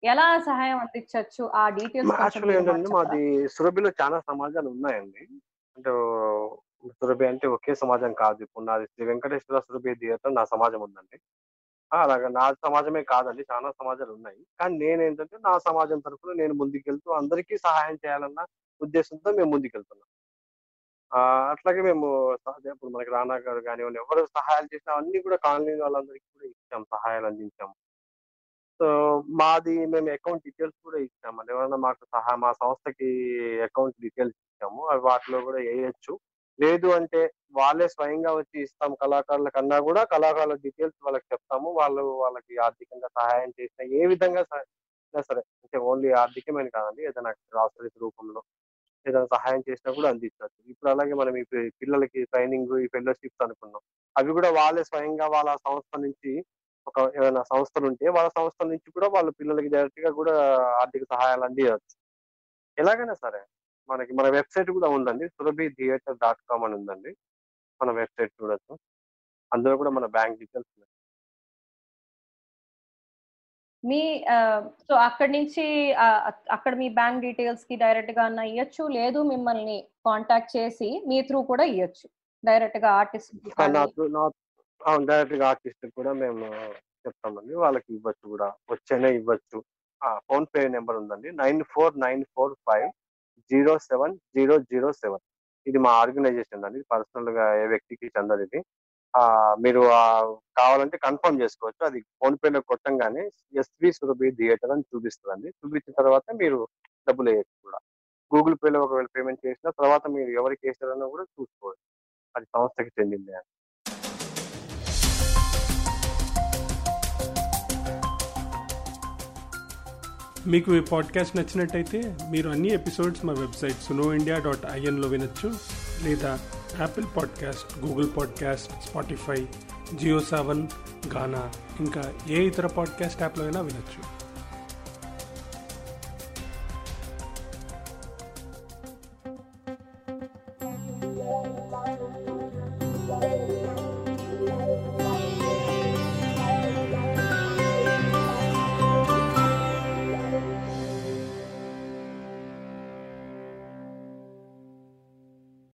ఎలా సహాయం అందించవచ్చు ఆ డీటెయిల్స్ యాక్చువల్లీ ఏంటంటే మాది సురభిలో చాలా సమాజాలు ఉన్నాయండి. అంటే సురభి అంటే ఒకే సమాజం కాదు. ఇప్పుడు నాది శ్రీ వెంకటేశ్వర సురభి థియేటర్ నా సమాజం ఉందండి. అలాగా. నా సమాజమే కాదండి. చాలా సమాజాలు ఉన్నాయి కానీ నేనేంటంటే నా సమాజం తరఫున నేను ముందుకెళ్తూ అందరికీ సహాయం చేయాలన్న ఉద్దేశంతో మేము ముందుకెళ్తున్నాం. ఆ, అట్లాగే మేము ఇప్పుడు మనకి రానా గారు కానివ్వండి ఎవరు సహాయాలు చేసినా అన్ని కూడా కాలనీ వాళ్ళందరికీ కూడా ఇచ్చాం. సహాయాలు అందించాం. సో మాది మేము అకౌంట్ డీటెయిల్స్ కూడా ఇచ్చాము ఎవరైనా మాకు సహా మా సంస్థకి అకౌంట్ డీటెయిల్స్ ఇచ్చాము. అవి వాటిలో కూడా వేయచ్చు. లేదు అంటే వాళ్ళే స్వయంగా వచ్చి ఇస్తాం కళాకారుల కన్నా కూడా కళాకారుల డీటెయిల్స్ వాళ్ళకి చెప్తాము. వాళ్ళు వాళ్ళకి ఆర్థికంగా సహాయం చేసిన ఏ విధంగా సరే అంటే ఓన్లీ ఆర్థికమైన కాదండి ఏదైనా గ్రాసరీ రూపంలో ఏదైనా సహాయం చేసినా కూడా అందించవచ్చు. ఇప్పుడు అలాగే మనం ఈ పిల్లలకి ట్రైనింగ్ ఈ ఫెలోషిప్స్ అనుకున్నాం. అవి కూడా వాళ్ళే స్వయంగా వాళ్ళ సంస్థ నుంచి ఒక ఏదైనా సంస్థలు ఉంటే వాళ్ళ సంస్థల నుంచి కూడా వాళ్ళ పిల్లలకి డైరెక్ట్గా కూడా ఆర్థిక సహాయాలు అందించవచ్చు ఎలాగైనా సరే మనకి మన వెబ్సైట్ కూడా ఉందండి. సురభి థియేటర్ డాట్ కామ్ అని ఉందండి. మన వెబ్సైట్ చూడొచ్చు. అందులో కూడా మన బ్యాంక్ డీటెయిల్స్ ఉన్నాయి. మీ సో అక్కడి నుంచి అక్కడ మీ బ్యాంక్ డీటెయిల్స్కి డైరెక్ట్గా అన్న ఇవ్వచ్చు లేదు మిమ్మల్ని కాంటాక్ట్ చేసి మీ త్రూ కూడా ఇవ్వచ్చు డైరెక్ట్గా ఆర్టిస్ట్ డైరెక్ట్గా ఆర్టిస్ట్ కూడా మేము చెప్తామండి. వాళ్ళకి ఇవ్వచ్చు కూడా వచ్చేనే ఇవ్వచ్చు. ఫోన్ పే నెంబర్ ఉందండి. Nine four nine four five zero seven zero zero seven. ఇది మా ఆర్గనైజేషన్ అండి. పర్సనల్గా ఏ వ్యక్తికి చెందదు ఇది. ఆ, మీరు కావాలంటే కన్ఫర్మ్ చేసుకోవచ్చు. అది ఫోన్ పేలో కొట్టంగానే ఎస్వి సురభి థియేటర్ అని చూపిస్తుందండి. చూపించిన తర్వాత మీరు డబ్బులు వేయచ్చు కూడా. గూగుల్ పేలో ఒకవేళ పేమెంట్ చేసిన తర్వాత మీరు ఎవరికి వేసారనో కూడా చూసుకోవచ్చు. అది సంస్థకి చెందింది అని మీకు ఈ పాడ్కాస్ట్ నచ్చినట్టయితే మీరు అన్ని ఎపిసోడ్స్ మా వెబ్సైట్ సునో ఇండియా డాట్ ఐఎన్లో వినొచ్చు. లేదా Apple podcast Google podcast Spotify Jio Saavn Gaana ఇంకా ఏ ఇతర పాడ్కాస్ట్ యాప్లో అయినా వినొచ్చు.